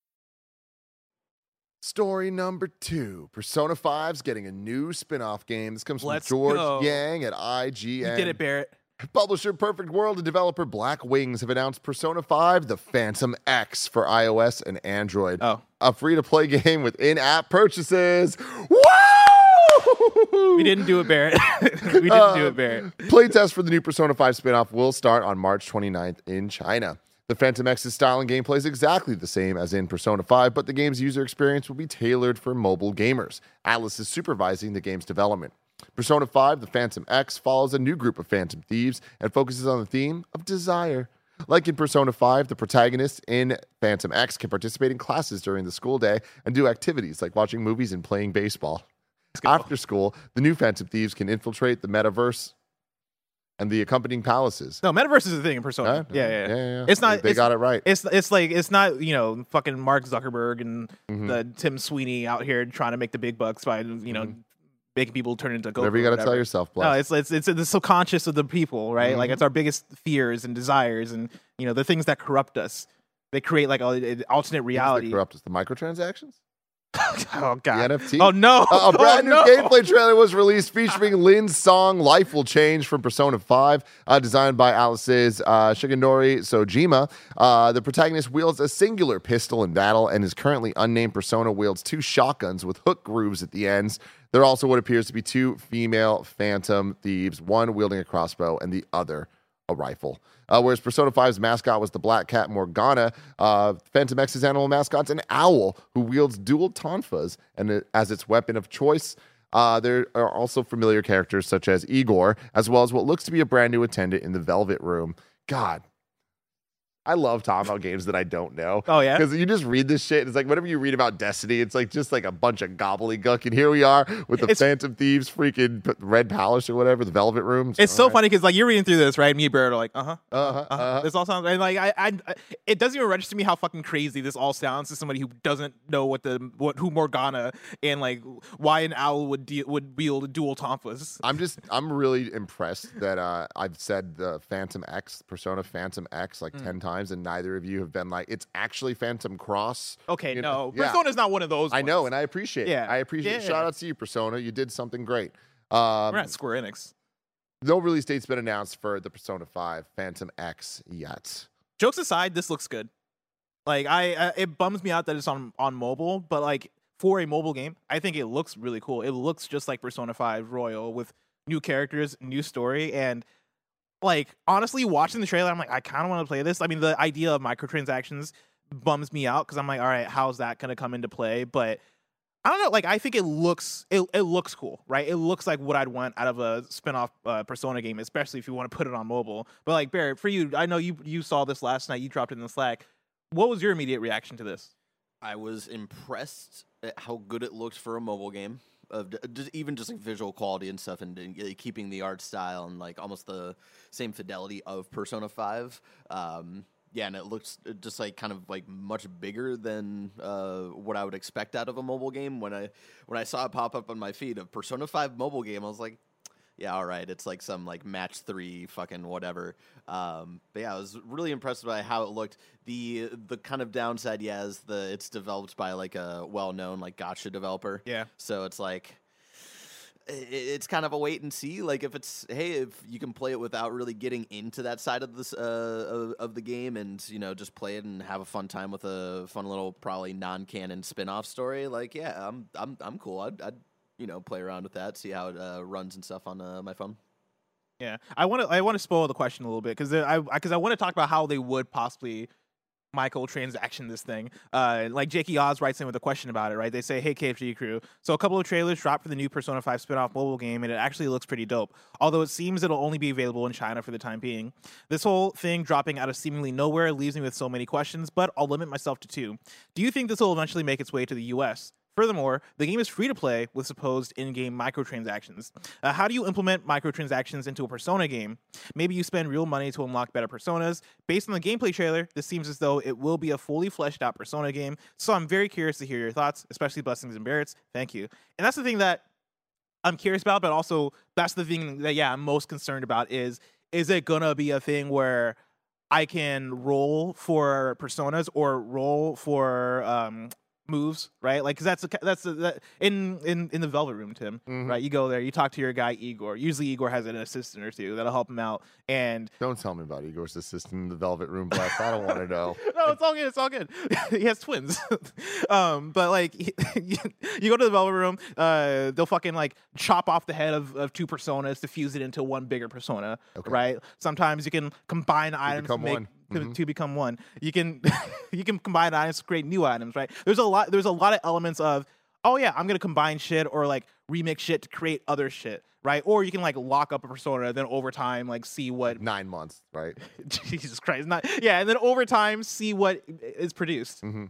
Speaker 2: Story number two Persona 5's getting a new spin off game. This comes from
Speaker 3: Let's
Speaker 2: George
Speaker 3: go.
Speaker 2: Yang at IGN.
Speaker 3: You did it, Barrett.
Speaker 2: Publisher Perfect World and developer Black Wings have announced Persona 5 The Phantom X for iOS and Android.
Speaker 3: Oh.
Speaker 2: A free to play game with in app purchases. Woo!
Speaker 3: We didn't do it, Barrett. we didn't do it, uh, Barrett.
Speaker 2: Playtest for the new Persona 5 spinoff will start on March 29th in China. The Phantom X's style and gameplay is exactly the same as in Persona 5, but the game's user experience will be tailored for mobile gamers. Atlus is supervising the game's development. Persona 5, The Phantom X, follows a new group of Phantom Thieves and focuses on the theme of desire. Like in Persona 5, the protagonists in Phantom X can participate in classes during the school day and do activities like watching movies and playing baseball. After school, the new Phantom Thieves can infiltrate the metaverse and the accompanying palaces.
Speaker 3: No, metaverse is a thing in Persona.
Speaker 2: Huh?
Speaker 3: Yeah, yeah,
Speaker 2: Yeah, yeah, yeah.
Speaker 3: It's not.
Speaker 2: They- they
Speaker 3: it's-
Speaker 2: got it right.
Speaker 3: It's it's like it's not you know fucking Mark Zuckerberg and
Speaker 2: Mhm.
Speaker 3: the Tim Sweeney out here trying to make the big bucks by you know making people turn into.
Speaker 2: Mm-hmm. Whatever you
Speaker 3: got to
Speaker 2: tell yourself,
Speaker 3: No,
Speaker 2: Bless.
Speaker 3: it's it's it's the subconscious of the people, right? Like
Speaker 2: Mhm.
Speaker 3: it's our biggest fears and desires, and you know the things that corrupt us. They create like a, an alternate reality.
Speaker 2: corrupt us. The microtransactions?
Speaker 3: oh god.
Speaker 2: The NFT.
Speaker 3: Oh no.
Speaker 2: A- a brand new
Speaker 3: oh, no.
Speaker 2: gameplay trailer was released featuring Lyn's song "Life Will Change" from Persona 5, uh, designed by Atlus's uh, Shigenori Soejima. Uh, the protagonist wields a singular pistol in battle, and his currently unnamed persona wields two shotguns with hook grooves at the ends. There are also what appears to be two female phantom thieves, one wielding a crossbow and the other a rifle. Uh, whereas Persona 5's mascot was the black cat Morgana, uh, Phantom X's animal mascot's an owl who wields dual tonfas and it, as its weapon of choice. Uh, there are also familiar characters such as Igor, as well as what looks to be a brand new attendant in the Velvet Room. God, I love talking about games that I don't know.
Speaker 3: Oh, yeah?
Speaker 2: because you just read this shit. It's like whenever you read about Destiny, it's like just like a bunch of gobbledygook. And here we are with the
Speaker 3: It's-
Speaker 2: Phantom Thieves, freaking Red Palace or whatever, the Velvet Rooms.
Speaker 3: It's so
Speaker 2: All right.
Speaker 3: funny because like you're reading through this, right? Me and Barrett are like, uh huh,
Speaker 2: Uh-huh,
Speaker 3: uh-huh.
Speaker 2: uh-huh.
Speaker 3: This all sounds and like I, I, it doesn't even register to me how fucking crazy this all sounds to somebody who doesn't know what the what who Morgana and like why an owl would de- would wield dual tonfas.
Speaker 2: I'm just I'm really impressed that uh, I've said the Phantom X Persona Phantom X like
Speaker 3: Mm.
Speaker 2: ten times, and neither of you have been like it's actually Phantom Cross.
Speaker 3: Okay,
Speaker 2: You
Speaker 3: no,
Speaker 2: know, yeah.
Speaker 3: Persona's not one of those.
Speaker 2: I know, and I appreciate.
Speaker 3: Yeah.
Speaker 2: it. I appreciate. it. Shout out to you, Persona. You did something great. Um,
Speaker 3: we're at Square Enix.
Speaker 2: no release date's been announced for the Persona Five Phantom X yet.
Speaker 3: Jokes aside, this looks good. Like I, uh, it bums me out that it's on on mobile, but like for a mobile game, I think it looks really cool. It looks just like Persona 5 Royal with new characters, new story, and like honestly, watching the trailer, I'm like, I kind of want to play this. I mean, the idea of microtransactions bums me out because I'm like, all right, how's that gonna come into play? But I don't know. Like, I think it looks it, it looks cool, right? It looks like what I'd want out of a spin-off uh, Persona game, especially if you want to put it on mobile. But like, Barrett, for you, I know you you saw this last night. You dropped it in the Slack. What was your immediate reaction to this?
Speaker 4: I was impressed at how good it looked for a mobile game. Of just, even just like visual quality and stuff, and, and, keeping the art style and like almost the same fidelity of Persona Five. Um, yeah, and it looks just like kind of like much bigger than uh, what I would expect out of a mobile game. When I when I saw it pop up on my feed of Persona Five mobile game, I was like, yeah, all right, it's like some like match three fucking whatever. Um, but yeah, I was really impressed by how it looked. The the kind of downside, yeah, is the it's developed by like a well known like gacha developer.
Speaker 3: Yeah.
Speaker 4: So it's like it's kind of a wait and see. Like if it's hey, if you can play it without really getting into that side of this uh, of, of the game, and you know just play it and have a fun time with a fun little probably non canon spin off story. Like yeah, I'm I'm I'm cool. I'd, I'd you know play around with that, see how it uh, runs and stuff on uh, my phone.
Speaker 3: Yeah, I want to I want to spoil the question a little bit because I because I, want to talk about how they would possibly microtransaction this thing. Uh, like Jakey Oz writes in with a question about it, right? They say, "Hey KFG crew, so a couple of trailers dropped for the new Persona 5 spin-off mobile game, and it actually looks pretty dope. Although it seems it'll only be available in China for the time being. This whole thing dropping out of seemingly nowhere leaves me with so many questions, but I'll limit myself to two. Do you think this will eventually make its way to the U.S.?" Furthermore, the game is free to play with supposed in game microtransactions. Uh, how do you implement microtransactions into a Persona game? Maybe you spend real money to unlock better personas. Based on the gameplay trailer, this seems as though it will be a fully fleshed out Persona game. So I'm very curious to hear your thoughts, especially Blessings and Barrett's. Thank you. And that's the thing that I'm curious about, but also that's the thing that, yeah, I'm most concerned about is is it gonna be a thing where I can roll for personas or roll for um, moves, right? Like, cause that's a, that's a, that in in in the Velvet Room, Tim.
Speaker 2: Mhm.
Speaker 3: Right? You go there, you talk to your guy Igor. Usually, Igor has an assistant or two that'll help him out. And
Speaker 2: Don't tell me about Igor's assistant in the Velvet Room, Bless. I don't want to know.
Speaker 3: no, it's all good. It's all good. he has twins. um, but like, you, you go to the Velvet Room, uh, they'll fucking like chop off the head of, of two personas to fuse it into one bigger persona,
Speaker 2: Okay.
Speaker 3: right? Sometimes you can combine items to
Speaker 2: become
Speaker 3: make
Speaker 2: one.
Speaker 3: To,
Speaker 2: Mhm.
Speaker 3: to become one. You can you can combine items to create new items, right? There's a lot. There's a lot of elements of oh yeah, I'm gonna combine shit or like remix shit to create other shit, right? Or you can like lock up a persona, then over time like see what
Speaker 2: Nine months, right?
Speaker 3: Jesus Christ, not yeah, and then over time see what is produced.
Speaker 2: hmm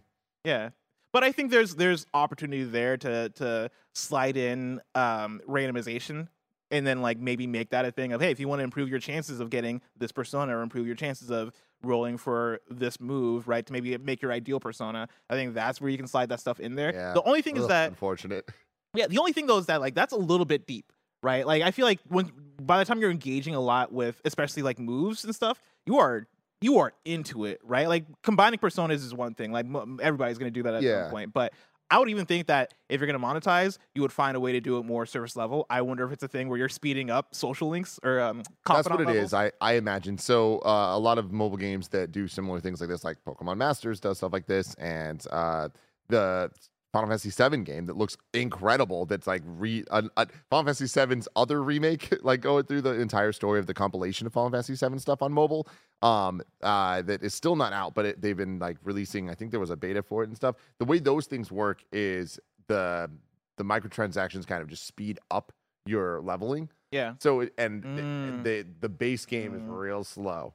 Speaker 3: Yeah, but I think there's there's opportunity there to to slide in um, randomization, and then like maybe make that a thing of hey, if you want to improve your chances of getting this persona or improve your chances of rolling for this move, right? To maybe make your ideal persona. I think that's where you can slide that stuff in there.
Speaker 2: Yeah.
Speaker 3: The only thing is that
Speaker 2: unfortunate.
Speaker 3: yeah, the only thing though is that like that's a little bit deep, right? Like I feel like when by the time you're engaging a lot with especially like moves and stuff, you are you are into it, right? Like combining personas is one thing. Like m- everybody's gonna do that at
Speaker 2: Yeah.
Speaker 3: some point, but I would even think that if you're going to monetize, you would find a way to do it more service level. I wonder if it's a thing where you're speeding up social links or um,
Speaker 2: That's what it is. I, I imagine. So uh, a lot of mobile games that do similar things like this, like Pokemon Masters does stuff like this, and uh, the Final Fantasy VII game that looks incredible. That's like re uh, uh, Final Fantasy VII's other remake, like going through the entire story of the compilation of Final Fantasy VII stuff on mobile. Um, uh, that is still not out, but it, they've been like releasing. I think there was a beta for it and stuff. The way those things work is the the microtransactions kind of just speed up your leveling.
Speaker 3: yeah.
Speaker 2: So and
Speaker 3: Mm.
Speaker 2: the the base game is
Speaker 3: Mm.
Speaker 2: real slow.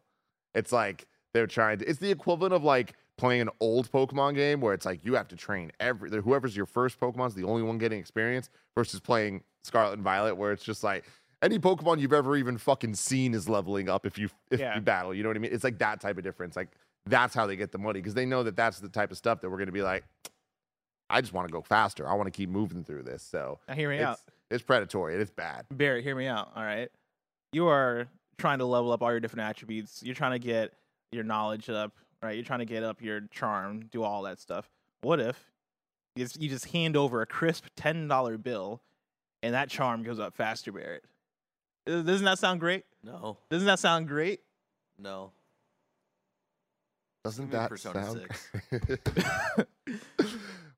Speaker 2: It's like they're trying to. It's the equivalent of like playing an old Pokemon game where it's like you have to train every whoever's your first Pokemon's the only one getting experience versus playing Scarlet and Violet where it's just like any Pokemon you've ever even fucking seen is leveling up if you if
Speaker 3: Yeah.
Speaker 2: you battle. You know what I mean? It's like that type of difference. Like that's how they get the money because they know that that's the type of stuff that we're going to be like. I just want to go faster. I want to keep moving through this. So
Speaker 3: Now hear me out.
Speaker 2: it's, it's predatory and it's bad.
Speaker 3: Barrett, hear me out. All right. You are trying to level up all your different attributes. You're trying to get your knowledge up, right? You're trying to get up your charm, do all that stuff. What if you just, you just hand over a crisp $10 bill and that charm goes up faster, Barrett? Doesn't that sound great?
Speaker 4: No,
Speaker 3: Doesn't that sound great?
Speaker 4: no.
Speaker 2: Doesn't
Speaker 4: Give
Speaker 2: that
Speaker 4: Persona
Speaker 2: sound?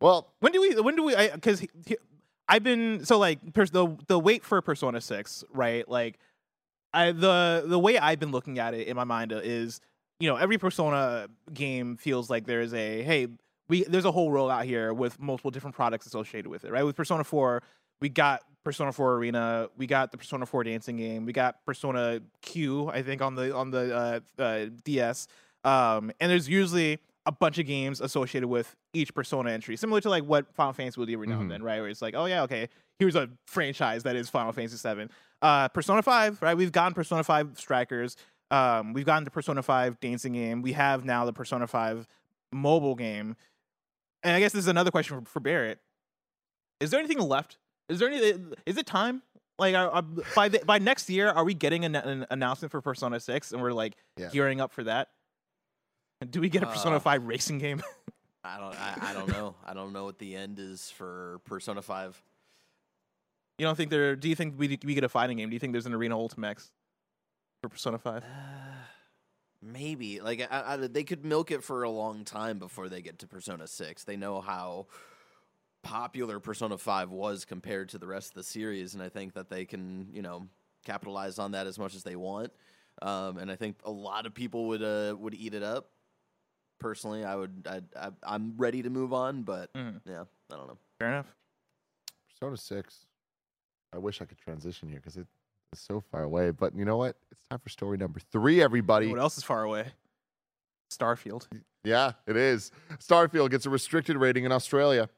Speaker 2: well,
Speaker 3: When do we? When do we? Because I've been so like pers- the the wait for Persona Six, right? Like, I the the way I've been looking at it in my mind is, you know, every Persona game feels like there's a hey, we there's a whole rollout here with multiple different products associated with it, right? With Persona Four, we got Persona 4 Arena, we got the Persona 4 dancing game, we got Persona Q, I think on the on the uh, uh, DS. Um, and there's usually a bunch of games associated with each Persona entry, similar to like what Final Fantasy will do every now and then, right? Where it's like, oh yeah, okay, here's a franchise that is Final Fantasy 7. Uh, Persona 5, right? We've gotten Persona 5 Strikers. Um, we've gotten the Persona 5 dancing game. We have now the Persona 5 mobile game. And I guess this is another question for, for Barrett. Is there anything left? Is there any? Is it time? Like, are, are- by the, by next year, are we getting an, an announcement for Persona Six, and we're like
Speaker 2: Yeah.
Speaker 3: gearing up for that? Do we get a Persona
Speaker 4: Uh,
Speaker 3: Five racing game?
Speaker 4: I don't. I, I don't know. I don't know what the end is for Persona Five.
Speaker 3: you don't think there? Do you think we we get a fighting game? Do you think there's an Arena Ultimax for Persona Five?
Speaker 4: Maybe like I, I, they could milk it for a long time before they get to Persona Six. They know how popular Persona Five was compared to the rest of the series, and I think that they can you know capitalize on that as much as they want. Um, and I think a lot of people would uh, would eat it up. Personally, I would. I, I, I'm ready to move on, but
Speaker 3: Mhm.
Speaker 4: yeah, I don't know.
Speaker 3: Fair enough.
Speaker 2: Persona 6. I wish I could transition here because it, it's so far away. But you know what? It's time for story number three, everybody.
Speaker 3: What else is far away? Starfield.
Speaker 2: Yeah, it is. Starfield gets a restricted rating in Australia.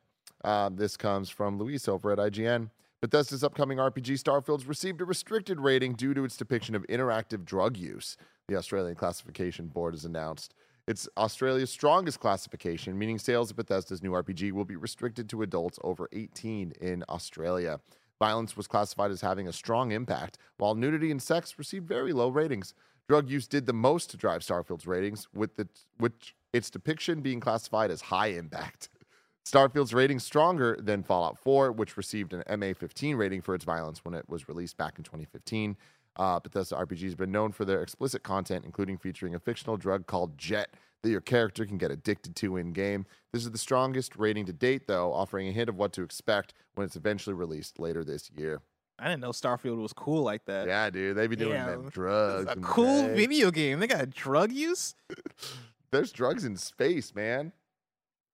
Speaker 2: Uh, this comes from Luis over at IGN. Bethesda's upcoming RPG Starfield's received a restricted rating due to its depiction of interactive drug use, the Australian Classification Board has announced. It's Australia's strongest classification, meaning sales of Bethesda's new RPG will be restricted to adults over 18 in Australia. Violence was classified as having a strong impact, while nudity and sex received very low ratings. Drug use did the most to drive Starfield's ratings, with the, which its depiction being classified as high impact. Starfield's rating stronger than Fallout 4, which received an MA15 rating for its violence when it was released back in 2015. Uh, Bethesda RPG has been known for their explicit content, including featuring a fictional drug called Jet that your character can get addicted to in game. This is the strongest rating to date, though, offering a hint of what to expect when it's eventually released later this year.
Speaker 3: I didn't know Starfield was cool like that.
Speaker 2: Yeah, dude, they be doing them drugs.
Speaker 3: a cool
Speaker 2: day.
Speaker 3: video game. They got drug use.
Speaker 2: There's drugs in space, man.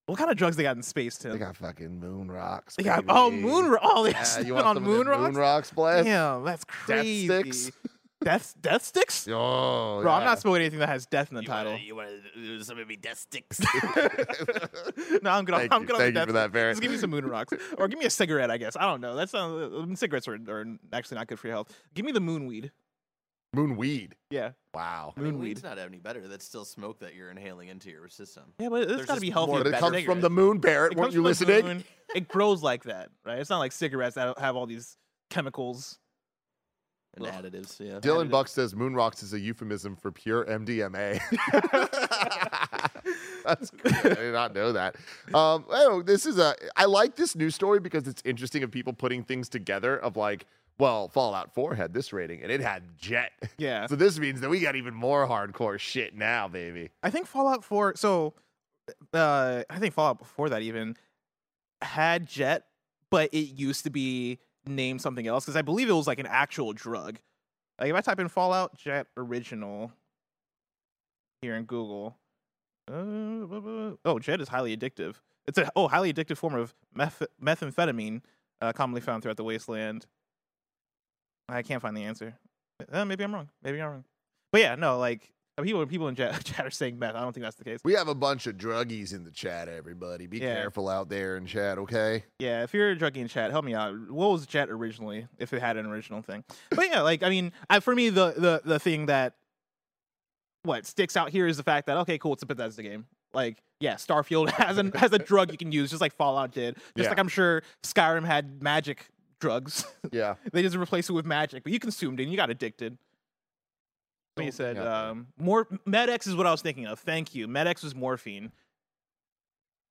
Speaker 3: What kind of drugs they got in space, Tim?
Speaker 2: They got fucking moon rocks.
Speaker 3: They got oh moon. ro- Oh, they
Speaker 2: Yeah,
Speaker 3: yeah,
Speaker 2: you want
Speaker 3: on moon rocks.
Speaker 2: moon rocks, bless?
Speaker 3: Damn, that's
Speaker 2: Death
Speaker 3: crazy.
Speaker 2: sticks.
Speaker 3: Death death sticks.
Speaker 2: Oh,
Speaker 3: Bro, I'm not smoking anything that has death in the
Speaker 4: You
Speaker 3: title.
Speaker 4: Wanna, you want to do some of me death sticks?
Speaker 3: no, I'm good. on-
Speaker 2: Thank
Speaker 3: I'm
Speaker 2: you.
Speaker 3: good on
Speaker 2: Thank
Speaker 3: the
Speaker 2: you for that, Barrett.
Speaker 3: Just give me some moon rocks, or give me a cigarette. I guess I don't know. That's not uh, cigarettes are, are actually not good for your health. Give me the moon weed.
Speaker 2: moon weed.
Speaker 3: Yeah,
Speaker 2: Wow.
Speaker 4: I mean,
Speaker 3: moon
Speaker 4: weed's
Speaker 3: weed.
Speaker 4: not any better. That's still smoke that you're inhaling into your system.
Speaker 3: Yeah, but it's
Speaker 4: There's
Speaker 3: got to be healthy.
Speaker 4: more
Speaker 2: But it
Speaker 3: better
Speaker 2: comes from the moon, Barrett.
Speaker 3: It
Speaker 2: Weren't you listening?
Speaker 3: moon. It grows like that, right? It's not like cigarettes that have all these chemicals.
Speaker 4: And
Speaker 3: Ugh.
Speaker 4: additives, yeah.
Speaker 2: Dylan
Speaker 3: Added-
Speaker 2: Buck says moon rocks is a euphemism for pure MDMA. That's cool. I did not know that. Um, oh, this is a. I like this news story because it's interesting of people putting things together. Of like, well, Fallout 4 had this rating and it had Jet.
Speaker 3: Yeah.
Speaker 2: So this means that we got even more hardcore shit now, baby.
Speaker 3: I think Fallout 4. So, uh, I think Fallout before that even had Jet, but it used to be named something else because I believe it was like an actual drug. Like if I type in Fallout Jet original here in Google, uh, oh, Jet is highly addictive. It's a oh highly addictive form of meth- methamphetamine, uh, commonly found throughout the wasteland. I can't find the answer. Uh, maybe I'm wrong. Maybe I'm wrong. But yeah, no, like people people in chat, chat are saying meth. I don't think that's the case.
Speaker 2: We have a bunch of druggies in the chat, everybody. Be
Speaker 3: Yeah.
Speaker 2: careful out there in chat, okay?
Speaker 3: Yeah, if you're a druggie in chat, help me out. What was Jet originally? If it had an original thing, but yeah, like I mean, I, for me, the the the thing that what sticks out here is the fact that okay, cool, it's a Bethesda game. Like, yeah, Starfield has an has a drug you can use, just like Fallout did. Just
Speaker 2: Yeah.
Speaker 3: like I'm sure Skyrim had magic drugs.
Speaker 2: Yeah.
Speaker 3: they just replaced it with magic, but you consumed it and you got addicted. You said
Speaker 2: yeah.
Speaker 3: um, more Med-X is what I was thinking of. Thank you. Med-X was morphine.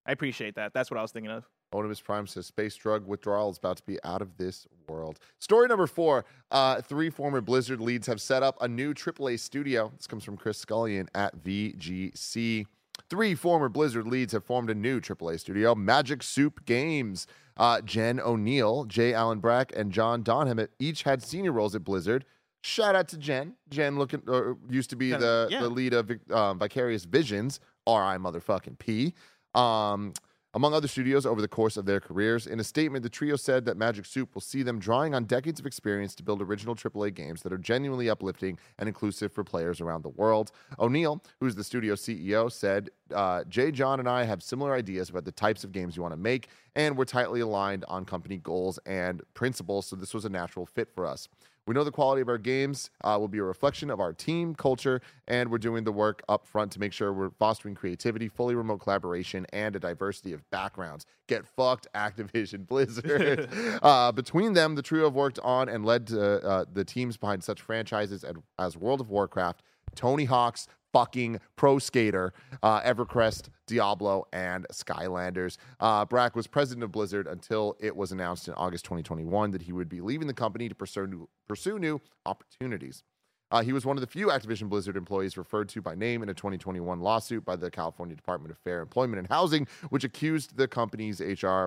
Speaker 3: I appreciate that. That's what I was thinking of.
Speaker 2: Onimus Prime says space drug withdrawal is about to be out of this world. Story number four: uh, Three former Blizzard leads have set up a new AAA studio. This comes from Chris Scullion at VGC. Three former Blizzard leads have formed a new AAA studio, Magic Soup Games. Uh, Jen Oneal, J. Allen Brack, and John Donham each had senior roles at Blizzard. Shout out to Jen. Jen looking uh, used to be
Speaker 3: Jen,
Speaker 2: the,
Speaker 3: yeah.
Speaker 2: the lead of um, Vicarious Visions, RI motherfucking P. Um, among other studios over the course of their careers. In a statement, the trio said that Magic Soup will see them drawing on decades of experience to build original AAA games that are genuinely uplifting and inclusive for players around the world. Oneal, who's the studio CEO, said, uh, Jay, John, and I have similar ideas about the types of games you want to make, and we're tightly aligned on company goals and principles, so this was a natural fit for us. We know the quality of our games uh, will be a reflection of our team culture, and we're doing the work up front to make sure we're fostering creativity, fully remote collaboration, and a diversity of backgrounds. Get fucked, Activision Blizzard. uh, between them, the trio have worked on and led to, uh, the teams behind such franchises as, as World of Warcraft, Tony Hawk's fucking pro skater, uh, EverQuest, Diablo, and Skylanders. Uh, Brack was president of Blizzard until it was announced in August 2021 that he would be leaving the company to pursue new, pursue new opportunities. Uh, he was one of the few Activision Blizzard employees referred to by name in a 2021 lawsuit by the California Department of Fair Employment and Housing, which accused the company's HR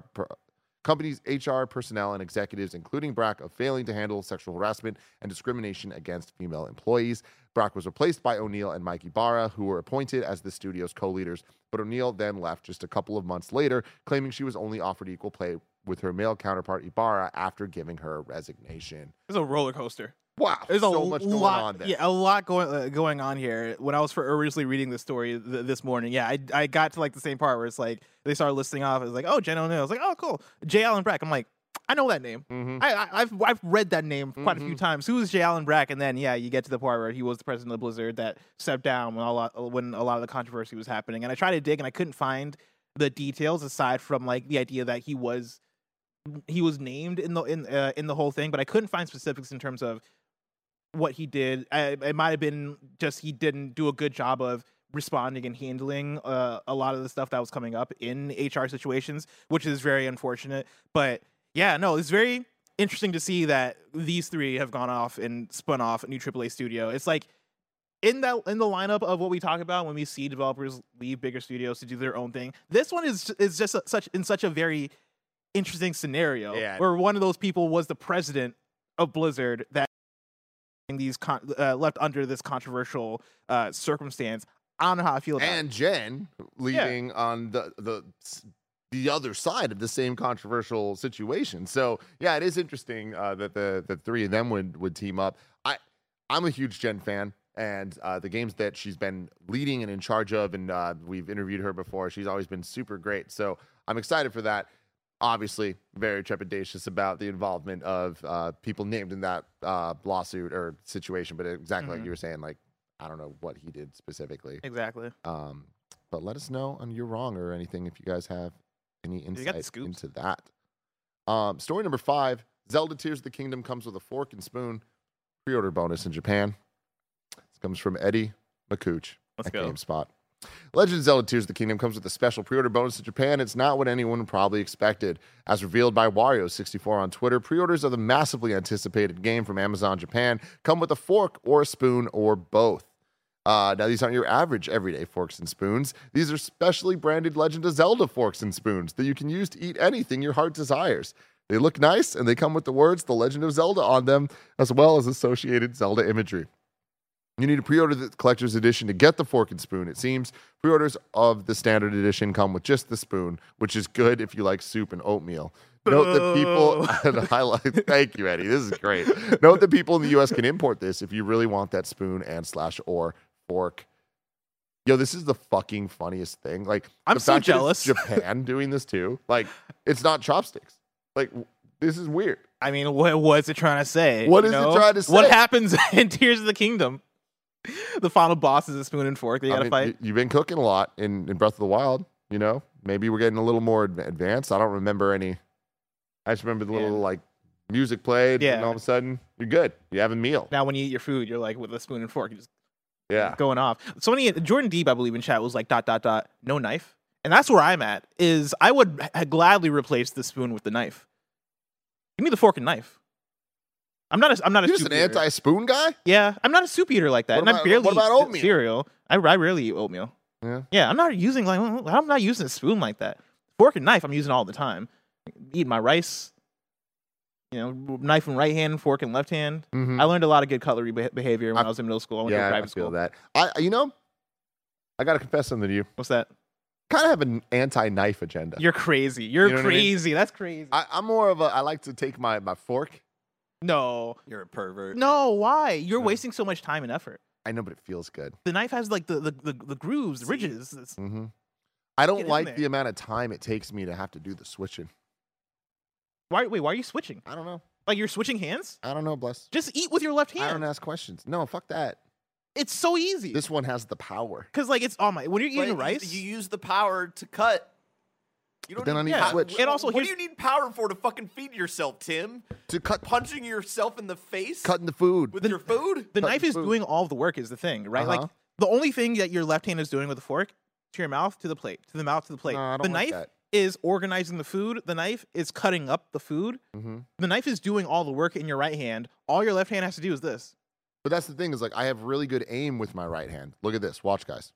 Speaker 2: company's HR personnel and executives, including Brack, of failing to handle sexual harassment and discrimination against female employees. Brack was replaced by Oneal and Mike Ibarra, who were appointed as the studio's co-leaders. But Oneal then left just a couple of months later, claiming she was only offered equal play with her male counterpart Ibarra after giving her resignation.
Speaker 3: It's a roller coaster.
Speaker 2: Wow,
Speaker 3: There's
Speaker 2: so
Speaker 3: a
Speaker 2: much going
Speaker 3: lot,
Speaker 2: on there.
Speaker 3: yeah, a lot going uh, going on here. When I was for originally reading the story th- this morning, yeah, I I got to like the same part where it's like they started listing off. It was like, oh, Jen Oneal. I was like, oh, cool. J. Allen Brack. I'm like, I know that name.
Speaker 2: Mhm.
Speaker 3: I, I I've I've read that name quite a few
Speaker 2: Mhm.
Speaker 3: times. Who is J. Allen Brack? And then yeah, you get to the part where he was the president of the Blizzard that stepped down when a lot when a lot of the controversy was happening. And I tried to dig and I couldn't find the details aside from like the idea that he was he was named in the in uh, in the whole thing, but I couldn't find specifics in terms of what he did. I, it might have been just he didn't do a good job of responding and handling uh, a lot of the stuff that was coming up in HR situations, which is very unfortunate. But yeah, no, it's very interesting to see that these three have gone off and spun off a new AAA studio. It's like in that in the lineup of what we talk about when we see developers leave bigger studios to do their own thing. This one is is just a, such in such a very interesting scenario
Speaker 2: Yeah.
Speaker 3: where one of those people was the president of Blizzard that these con- uh, left under this controversial uh, circumstance. I don't know how I feel about
Speaker 2: and. Jen leaving on the the the other side of the same controversial situation. So yeah, it is interesting uh, that the the three of them would would team up. I I'm a huge Jen fan. And uh, the games that she's been leading and in charge of, and uh, we've interviewed her before, she's always been super great. So I'm excited for that. Obviously, very trepidatious about the involvement of uh, people named in that uh, lawsuit or situation. But exactly like
Speaker 3: Mhm.
Speaker 2: you were saying, like I don't know what he did specifically.
Speaker 3: Exactly.
Speaker 2: Um, but let us know on you're wrong or anything if you guys have any insight into that. Um, story number five: Zelda Tears of the Kingdom comes with a fork and spoon pre-order bonus in Japan. This comes from Eddie Makuch
Speaker 3: Let's
Speaker 2: at
Speaker 3: go.
Speaker 2: GameSpot. Legend of Zelda Tears of the Kingdom comes with a special pre-order bonus in Japan. It's not what anyone probably expected. As revealed by Wario64 on Twitter, pre-orders of the massively anticipated game from Amazon Japan come with a fork or a spoon or both. Uh, now, these aren't your average everyday forks and spoons. These are specially branded Legend of Zelda forks and spoons that you can use to eat anything your heart desires. They look nice and they come with the words The Legend of Zelda on them, as well as associated Zelda imagery. You need to pre-order the collector's edition to get the fork and spoon. It seems pre-orders of the standard edition come with just the spoon, which is good if you like soup and oatmeal. Note that people and I like thank you, Eddie. This is great. Note that people in the US can import this if you really want that spoon and slash or fork. Yo, this is the fucking funniest thing. Like
Speaker 3: I'm so jealous.
Speaker 2: Japan doing this too. Like it's not chopsticks. Like this is weird.
Speaker 3: I mean, what what's it trying to say?
Speaker 2: What is it trying to
Speaker 3: What happens in Tears of the Kingdom? The final boss is a spoon and fork that you
Speaker 2: got
Speaker 3: to I
Speaker 2: mean,
Speaker 3: fight.
Speaker 2: You've been cooking a lot in, in Breath of the Wild. You know, maybe we're getting a little more advanced. I don't remember any. I just remember the little
Speaker 3: Yeah.
Speaker 2: like music played, and all of a sudden you're good. You have a meal.
Speaker 3: now, when you eat your food, you're like with a spoon and fork, you're just
Speaker 2: Yeah,
Speaker 3: going off. Somebody, Jordan Deep, I believe in chat was like dot dot dot, no knife, and that's where I'm at. Is I would gladly replace the spoon with the knife. Give me the fork and knife. I'm not a, I'm not a
Speaker 2: you're just
Speaker 3: soup
Speaker 2: an
Speaker 3: eater.
Speaker 2: anti-spoon guy.
Speaker 3: Yeah, I'm not a soup eater like that,
Speaker 2: What
Speaker 3: and I
Speaker 2: about-
Speaker 3: barely
Speaker 2: what about
Speaker 3: eat
Speaker 2: oatmeal?
Speaker 3: cereal. I, I rarely eat oatmeal.
Speaker 2: Yeah.
Speaker 3: Yeah, I'm not using like I'm not using a spoon like that. Fork and knife, I'm using all the time. Eat my rice, you know, knife in right hand, fork in left hand.
Speaker 2: Mhm.
Speaker 3: I learned a lot of good cutlery beh- behavior when I,
Speaker 2: I-
Speaker 3: was in middle school. I went to a
Speaker 2: Yeah, I
Speaker 3: private
Speaker 2: feel
Speaker 3: school.
Speaker 2: that. I, you know, I gotta confess something to you.
Speaker 3: What's that?
Speaker 2: Kind of have an anti-knife agenda.
Speaker 3: You're crazy. You're
Speaker 2: You know what I mean?
Speaker 3: crazy. That's crazy.
Speaker 2: I, I'm more of a. I like to take my my fork.
Speaker 3: No,
Speaker 4: You're a pervert.
Speaker 3: no. Why? You're
Speaker 2: Yeah.
Speaker 3: wasting so much time and effort.
Speaker 2: I know, but it feels good.
Speaker 3: The knife has like the the, the, the grooves, the ridges. It's-
Speaker 2: hmm I don't
Speaker 3: in
Speaker 2: like
Speaker 3: there.
Speaker 2: the amount of time it takes me to have to do the switching.
Speaker 3: Why? Wait, why are you switching?
Speaker 2: I don't know.
Speaker 3: Like you're switching hands?
Speaker 2: I don't know, bless.
Speaker 3: Just eat with your left hand.
Speaker 2: I don't
Speaker 3: hand.
Speaker 2: ask questions. No, fuck that.
Speaker 3: It's so easy.
Speaker 2: This one has the power.
Speaker 3: Because like it's oh my when you're eating
Speaker 4: you-
Speaker 3: rice.
Speaker 4: You use the power to cut. You don't
Speaker 2: then I need to
Speaker 3: yeah,
Speaker 2: switch.
Speaker 3: and also
Speaker 4: what do you need power for to fucking feed yourself, Tim?
Speaker 2: To cut,
Speaker 4: Punching yourself in the face
Speaker 2: cutting the food.
Speaker 4: with your food?
Speaker 3: the
Speaker 2: cut
Speaker 3: knife
Speaker 2: the
Speaker 3: is
Speaker 2: food.
Speaker 3: doing all the work is the thing, right? Like
Speaker 2: Uh-huh.
Speaker 3: the only thing that your left hand is doing with the fork to your mouth to the plate, to the mouth to the plate.
Speaker 2: No, I
Speaker 3: the
Speaker 2: don't like
Speaker 3: knife
Speaker 2: that.
Speaker 3: is organizing the food. The knife is cutting up the food.
Speaker 2: hmm
Speaker 3: The knife is doing all the work in your right hand. All your left hand has to do is this.
Speaker 2: But that's the thing is like I have really good aim with my right hand. Look at this. Watch, guys.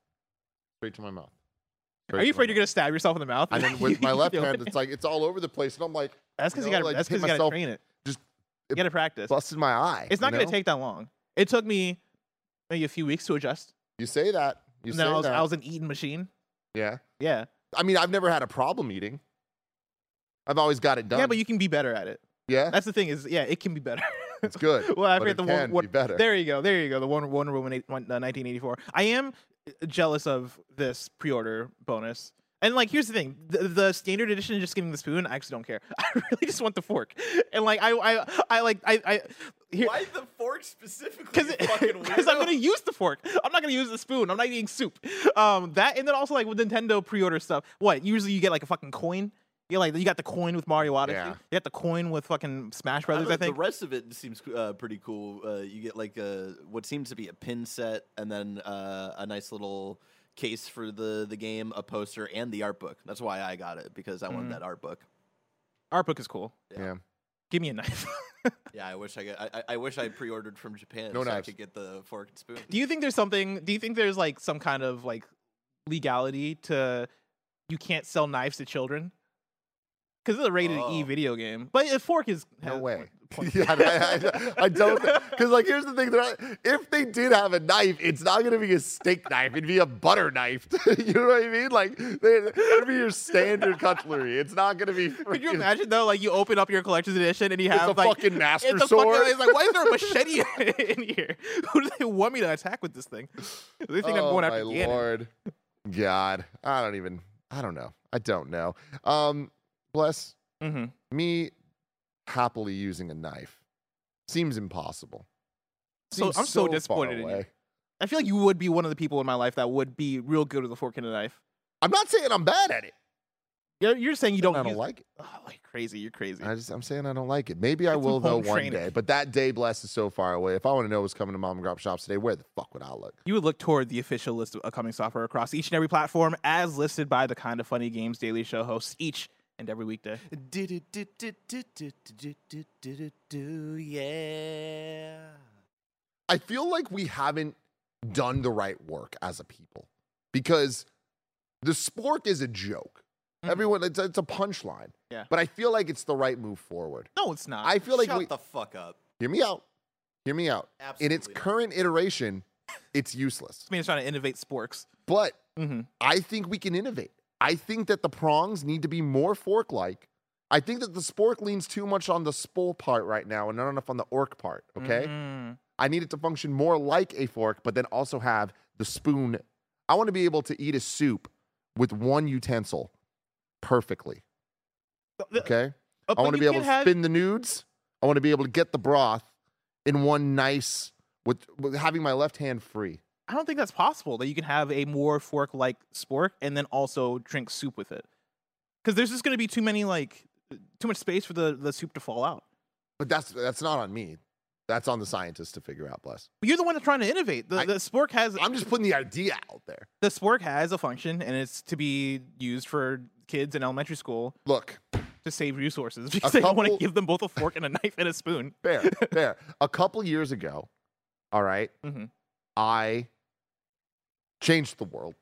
Speaker 2: Straight to my mouth.
Speaker 3: Are you afraid you're gonna stab yourself in the mouth?
Speaker 2: And then with my left hand, it's like it's all over the place, and I'm like
Speaker 3: that's because
Speaker 2: you
Speaker 3: you, gotta.
Speaker 2: like,
Speaker 3: that's because you gotta train it.
Speaker 2: just-
Speaker 3: you gotta practice.
Speaker 2: busted my eye.
Speaker 3: It's not
Speaker 2: you
Speaker 3: gonna
Speaker 2: know?
Speaker 3: take that long. It took me maybe a few weeks to adjust.
Speaker 2: You say that. You say
Speaker 3: I was
Speaker 2: that.
Speaker 3: I was an eating machine.
Speaker 2: yeah.
Speaker 3: Yeah.
Speaker 2: I mean, I've never had a problem eating. I've always got it done.
Speaker 3: Yeah, but you can be better at it.
Speaker 2: yeah,
Speaker 3: That's the thing is, yeah, it can be better.
Speaker 2: it's good.
Speaker 3: well, I forget
Speaker 2: it
Speaker 3: the one.
Speaker 2: be better.
Speaker 3: There you go. There you go. The Wonder, Wonder Woman one, uh, 1984. I am jealous of this pre-order bonus. And like, here's the thing: the, the standard edition, is just getting the spoon, I actually don't care. I really just want the fork. And like, I, I, I like, I, I, here,
Speaker 4: Why the fork specifically?
Speaker 3: because
Speaker 4: you fucking
Speaker 3: because I'm gonna use the fork. I'm not gonna use the spoon. I'm not eating soup. Um, that and then also like with Nintendo pre-order stuff. What usually you get like a fucking coin. You like you got the coin with Mario Odyssey.
Speaker 2: Yeah.
Speaker 3: You got the coin with fucking Smash Brothers.
Speaker 4: don't
Speaker 3: I, think.
Speaker 4: the rest of it seems uh, pretty cool. Uh, you get like a what seems to be a pin set, and then uh, a nice little case for the the game, a poster, and the art book. That's why I got it because I
Speaker 3: Mhm.
Speaker 4: wanted that art book.
Speaker 3: Art book is cool.
Speaker 2: yeah.
Speaker 3: Give me a knife.
Speaker 4: Yeah, I wish I got. I, I- I wish I pre-ordered from Japan
Speaker 2: No
Speaker 4: so I could get the fork and spoon.
Speaker 3: do you think there's something? Do you think there's like some kind of like legality to you can't sell knives to children? Because it's a rated E
Speaker 4: Oh.
Speaker 3: video game, but a fork is
Speaker 2: No way. yeah, I, I, I don't. Because like, here's the thing: that if they did have a knife, it's not gonna be a steak knife. It'd be a butter knife. you know what I mean? Like, they- it'd be your standard cutlery. It's not gonna be.
Speaker 3: Could you imagine though? Like you open up your collector's edition and you have
Speaker 2: a
Speaker 3: like
Speaker 2: fucking master
Speaker 3: it's a
Speaker 2: sword.
Speaker 3: Fucking, it's like why is there a machete in here? Who do they want me to attack with this thing? They think I'm
Speaker 2: oh
Speaker 3: going
Speaker 2: my
Speaker 3: after Ganon.
Speaker 2: lord, God, I don't even. I don't know. I don't know. Um, bless
Speaker 3: hmm
Speaker 2: me. Happily using a knife seems impossible.
Speaker 3: So- I'm so
Speaker 2: far
Speaker 3: disappointed in you. I feel like you would be one of the people in my life that would be real good with a fork and a knife.
Speaker 2: I'm not saying I'm bad at it.
Speaker 3: You're, you're saying you don't.
Speaker 2: I don't
Speaker 3: use-
Speaker 2: like it.
Speaker 3: Oh, like crazy. You're crazy.
Speaker 2: I just I'm saying I don't like it. Maybe I will though one
Speaker 3: training.
Speaker 2: day. But that day bless is so far away. If I want to know what's coming to mom and grop shops today, where the fuck would I look?
Speaker 3: you would look toward the official list of upcoming software across each and every platform as listed by the Kinda Funny Games Daily Show hosts each and every weekday.
Speaker 4: Yeah.
Speaker 2: I feel like we haven't done the right work as a people because the spork is a joke. Everyone, it's, it's a punchline.
Speaker 3: Yeah.
Speaker 2: But I feel like it's the right move forward.
Speaker 3: No, it's not.
Speaker 2: I feel like
Speaker 4: Shut
Speaker 2: we,
Speaker 4: the fuck up.
Speaker 2: hear me out. Hear me out. Absolutely. In its
Speaker 4: not.
Speaker 2: current iteration, it's useless.
Speaker 3: I mean, it's trying to innovate sporks.
Speaker 2: But
Speaker 3: Mm-hmm.
Speaker 2: I think we can innovate. I think that the prongs need to be more fork like. I think that the spork leans too much on the spole part right now and not enough on the orc part. Okay.
Speaker 3: Mm.
Speaker 2: I need it to function more like a fork, but then also have the spoon. I want to be able to eat a soup with one utensil perfectly. Okay.
Speaker 3: Uh,
Speaker 2: I want to be able to
Speaker 3: have-
Speaker 2: spin the nudes. I want to be able to get the broth in one nice with, with having my left hand free.
Speaker 3: I don't think that's possible that you can have a more fork like spork and then also drink soup with it. Because there's just going to be too many, like, too much space for the, the soup to fall out.
Speaker 2: But that's that's not on me. That's on the scientists to figure out, bless.
Speaker 3: But you're the one that's trying to innovate. The,
Speaker 2: I-
Speaker 3: the spork has
Speaker 2: I'm just putting the idea out there.
Speaker 3: the spork has a function and it's to be used for kids in elementary school
Speaker 2: Look,
Speaker 3: to save resources because they don't want to give them both a fork and a knife and a spoon.
Speaker 2: fair, fair. A couple years ago, all right,
Speaker 3: mm-hmm.
Speaker 2: I changed the world.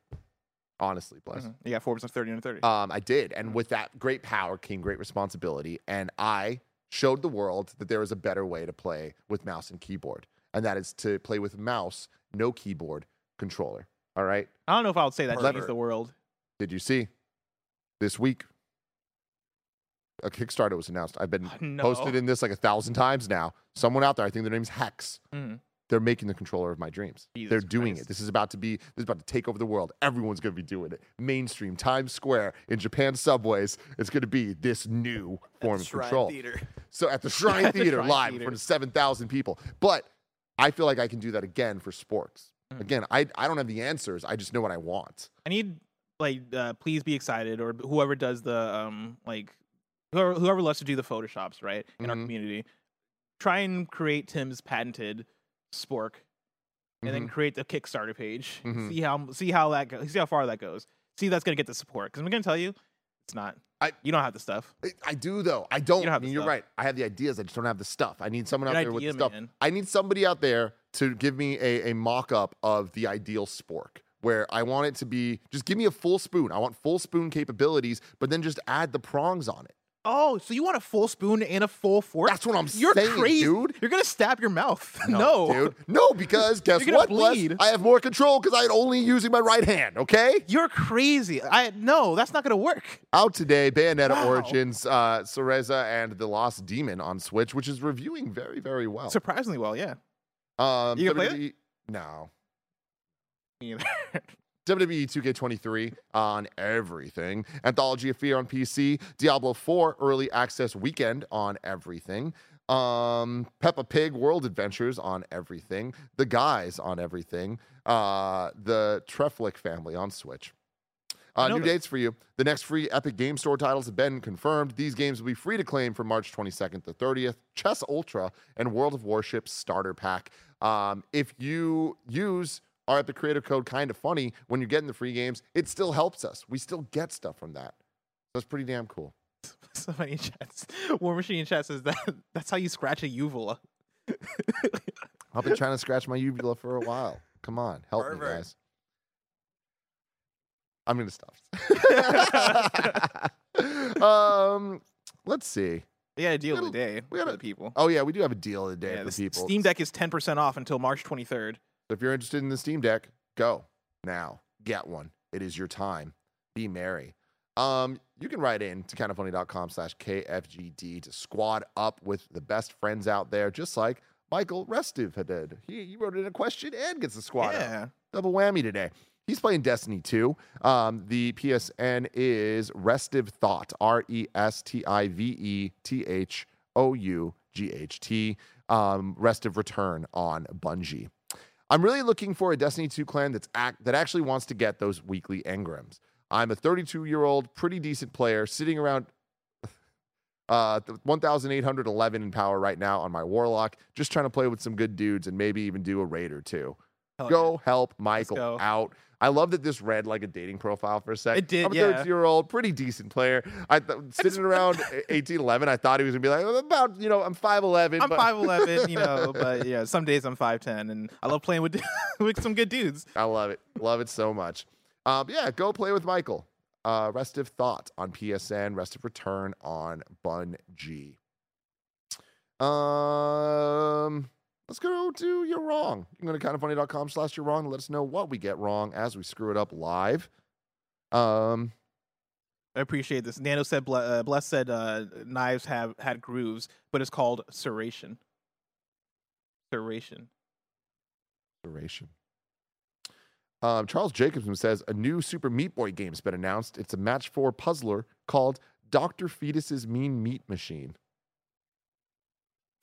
Speaker 2: Honestly, bless.
Speaker 3: Mhm. You got four percent, thirty and thirty.
Speaker 2: Um, I did, and with that great power came great responsibility, and I showed the world that there is a better way to play with mouse and keyboard, and that is to play with mouse, no keyboard, controller. All right.
Speaker 3: I don't know if I would say that
Speaker 2: Let-
Speaker 3: changed the world.
Speaker 2: Did you see this week? A Kickstarter was announced. I've been
Speaker 3: No.
Speaker 2: posted in this like a thousand times now. Someone out there, I think their name's Hex.
Speaker 3: Mhm.
Speaker 2: They're making the controller of my dreams.
Speaker 3: Jesus
Speaker 2: They're doing
Speaker 3: Christ.
Speaker 2: it. This is about to be. This is about to take over the world. Everyone's going to be doing it. Mainstream, Times Square, in Japan subways. It's going to be this new form of control.
Speaker 4: Theater.
Speaker 2: So at the Shrine
Speaker 3: At the
Speaker 2: Theater
Speaker 3: Shrine
Speaker 2: live in
Speaker 3: Theater.
Speaker 2: front of seven thousand people. But I feel like I can do that again for sports.
Speaker 3: Mm.
Speaker 2: Again, I I don't have the answers. I just know what I want.
Speaker 3: I need like uh, please be excited or whoever does the um like whoever whoever loves to do the photoshops right in our
Speaker 2: Mhm.
Speaker 3: community. Try and create Tim's patented spork, and then
Speaker 2: Mhm.
Speaker 3: create the Kickstarter page.
Speaker 2: Mhm.
Speaker 3: See how see how that goes. See how far that goes. See if that's gonna get the support. Because I'm gonna tell you, it's not.
Speaker 2: I-
Speaker 3: you don't have the stuff.
Speaker 2: I- I do though. I don't.
Speaker 3: don't have
Speaker 2: I
Speaker 3: the
Speaker 2: mean, you're
Speaker 3: stuff.
Speaker 2: right. I have the ideas. I just don't have the stuff. I need someone out
Speaker 3: Good
Speaker 2: there with the
Speaker 3: idea,
Speaker 2: stuff.
Speaker 3: man.
Speaker 2: I need somebody out there to give me a, a mock up of the ideal spork where I want it to be just give me a full spoon. I want full spoon capabilities, but then just add the prongs on it.
Speaker 3: Oh, so you want a full spoon and a full fork?
Speaker 2: That's what I'm saying.
Speaker 3: You're
Speaker 2: saying,
Speaker 3: crazy,
Speaker 2: dude.
Speaker 3: You're gonna stab your mouth. No,
Speaker 2: dude. No, because guess what?
Speaker 3: Bleed.
Speaker 2: I have more control because I'm only using my right hand. Okay.
Speaker 3: You're crazy. I no, that's not gonna work.
Speaker 2: Out today, Bayonetta
Speaker 3: Wow.
Speaker 2: Origins, uh, Cereza and the Lost Demon on Switch, which is reviewing very, very well.
Speaker 3: Surprisingly well, yeah.
Speaker 2: Um,
Speaker 3: You gonna play
Speaker 2: WWE No.
Speaker 3: Either.
Speaker 2: WWE 2K23 on everything. Anthology of Fear on PC. Diablo 4 early access weekend on everything. Um, Peppa Pig World Adventures on everything. The Guys on everything. Uh, the Treflick family on Switch. Uh, new
Speaker 3: that.
Speaker 2: dates for you. The next free Epic Game Store titles have been confirmed. These games will be free to claim from March 22nd to 30th. Chess Ultra and World of Warships Starter Pack. Um, if you use our the Creator Code kind of funny when you're getting the free games, it still helps us. We still get stuff from that. That's pretty damn cool.
Speaker 3: Somebody in chat, War Machine in chat says that that's how you scratch a uvula.
Speaker 2: I've been trying to scratch my uvula for a while. Come on, help me,
Speaker 4: Pervert.
Speaker 2: guys. I'm gonna stop. um, let's see.
Speaker 3: We got a deal of the
Speaker 2: We gotta-
Speaker 3: day
Speaker 2: we
Speaker 3: for
Speaker 2: gotta-
Speaker 3: the people.
Speaker 2: Oh yeah, we do have a deal of the day
Speaker 3: Yeah,
Speaker 2: for
Speaker 3: the
Speaker 2: people.
Speaker 3: Steam Deck is 10% off until March 23rd.
Speaker 2: So if you're interested in the Steam Deck, go now. Get one. It is your time. Be merry. Um, you can write in to kindafunny.com slash KFGD to squad up with the best friends out there, just like Michael Restive had did. He, he wrote in a question and gets a squad up.
Speaker 3: Yeah.
Speaker 2: Double whammy today. He's playing Destiny 2. Um, the PSN is Restive Thought, R E S T I V E T H O U G H T. Um, Restive Return on Bungie. I'm really looking for a Destiny 2 clan that's act, that actually wants to get those weekly engrams. I'm a 32 year old, pretty decent player, sitting around uh, 1,811 in power right now on my Warlock, just trying to play with some good dudes and maybe even do a raid or two.
Speaker 3: Hell
Speaker 2: Go help Michael out. I love that this read like a dating profile for a sec.
Speaker 3: It did,
Speaker 2: I'm a
Speaker 3: yeah.
Speaker 2: 32 year old, pretty decent player. I th- sitting around 18, 11. I thought he was gonna be like about you know I'm 5'11.
Speaker 3: I'm
Speaker 2: but
Speaker 3: five eleven, you know, but yeah, some days I'm five ten, and I love playing with with some good dudes.
Speaker 2: I love it. Love it so much. Um, yeah, go play with Michael. Uh, Restive Thought on PSN, Restive Return on Bungie. Um, let's go to You're Wrong. You can go to kindafunny.com slash You're Wrong and let us know what we get wrong as we screw it up live. Um,
Speaker 3: I appreciate this. Nano said, uh, Bless said, uh, knives have had grooves, but it's called serration. Serration.
Speaker 2: Serration. Um, Charles Jacobson says a new Super Meat Boy game's been announced. It's a match four puzzler called Dr. Fetus's Mean Meat Machine.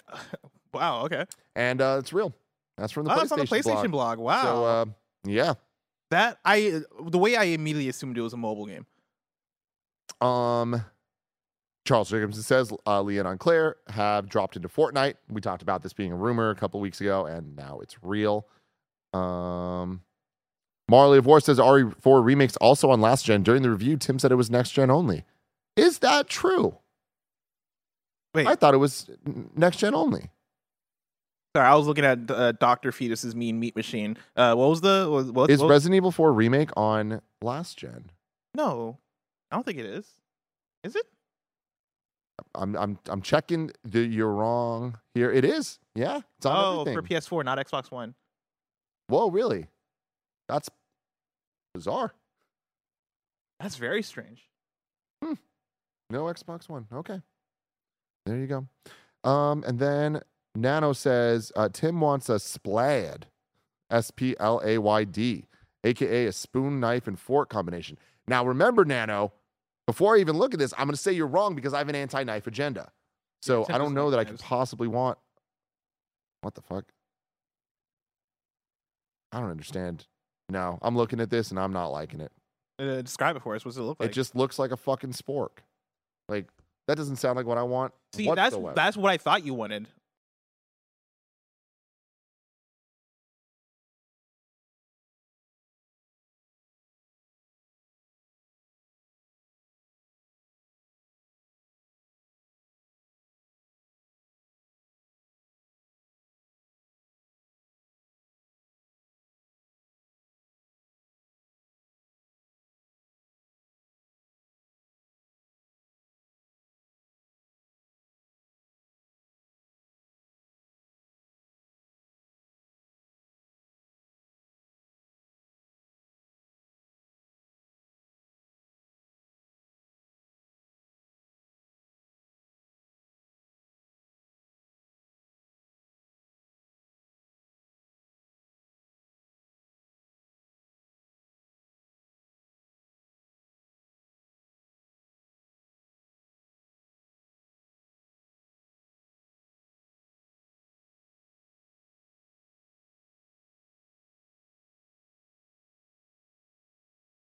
Speaker 3: Wow. Okay.
Speaker 2: And uh, it's real. That's from the
Speaker 3: oh,
Speaker 2: PlayStation,
Speaker 3: it's on the PlayStation
Speaker 2: blog.
Speaker 3: blog. Wow.
Speaker 2: So, uh, yeah.
Speaker 3: that I the way I immediately assumed it was a mobile game.
Speaker 2: Um, Charles Jacobson says uh, Leon and Claire have dropped into Fortnite. We talked about this being a rumor a couple weeks ago, and now it's real. Um, Marley of War says RE4 remakes also on last gen. During the review, Tim said it was next gen only. Is that true?
Speaker 3: Wait,
Speaker 2: I thought it was next gen only.
Speaker 3: Sorry, I was looking at uh, Doctor Fetus's Mean Meat Machine. Uh, what was the what? what,
Speaker 2: Is
Speaker 3: what-
Speaker 2: Resident Evil 4 remake on last gen?
Speaker 3: no, I don't think it is. Is it?
Speaker 2: I'm I'm I'm checking. The, you're wrong here. It is. Yeah, it's on
Speaker 3: oh,
Speaker 2: everything.
Speaker 3: for PS4, not Xbox One.
Speaker 2: Whoa, really? That's bizarre.
Speaker 3: That's very strange.
Speaker 2: No Xbox One. Okay. There you go. Um, and then Nano says uh, Tim wants a splayd, S P L A Y D, aka a spoon, knife, and fork combination. Now, remember, Nano, before I even look at this, I'm going to say you're wrong because I have an anti knife agenda. So
Speaker 3: Tim
Speaker 2: I don't know that I could possibly want. What the fuck? I don't understand. No, I'm looking at this and I'm not liking it.
Speaker 3: Uh, describe it for us. What does it look like?
Speaker 2: It just looks like a fucking spork. Like that doesn't sound like what I want.
Speaker 3: See, that's that's what I thought you wanted.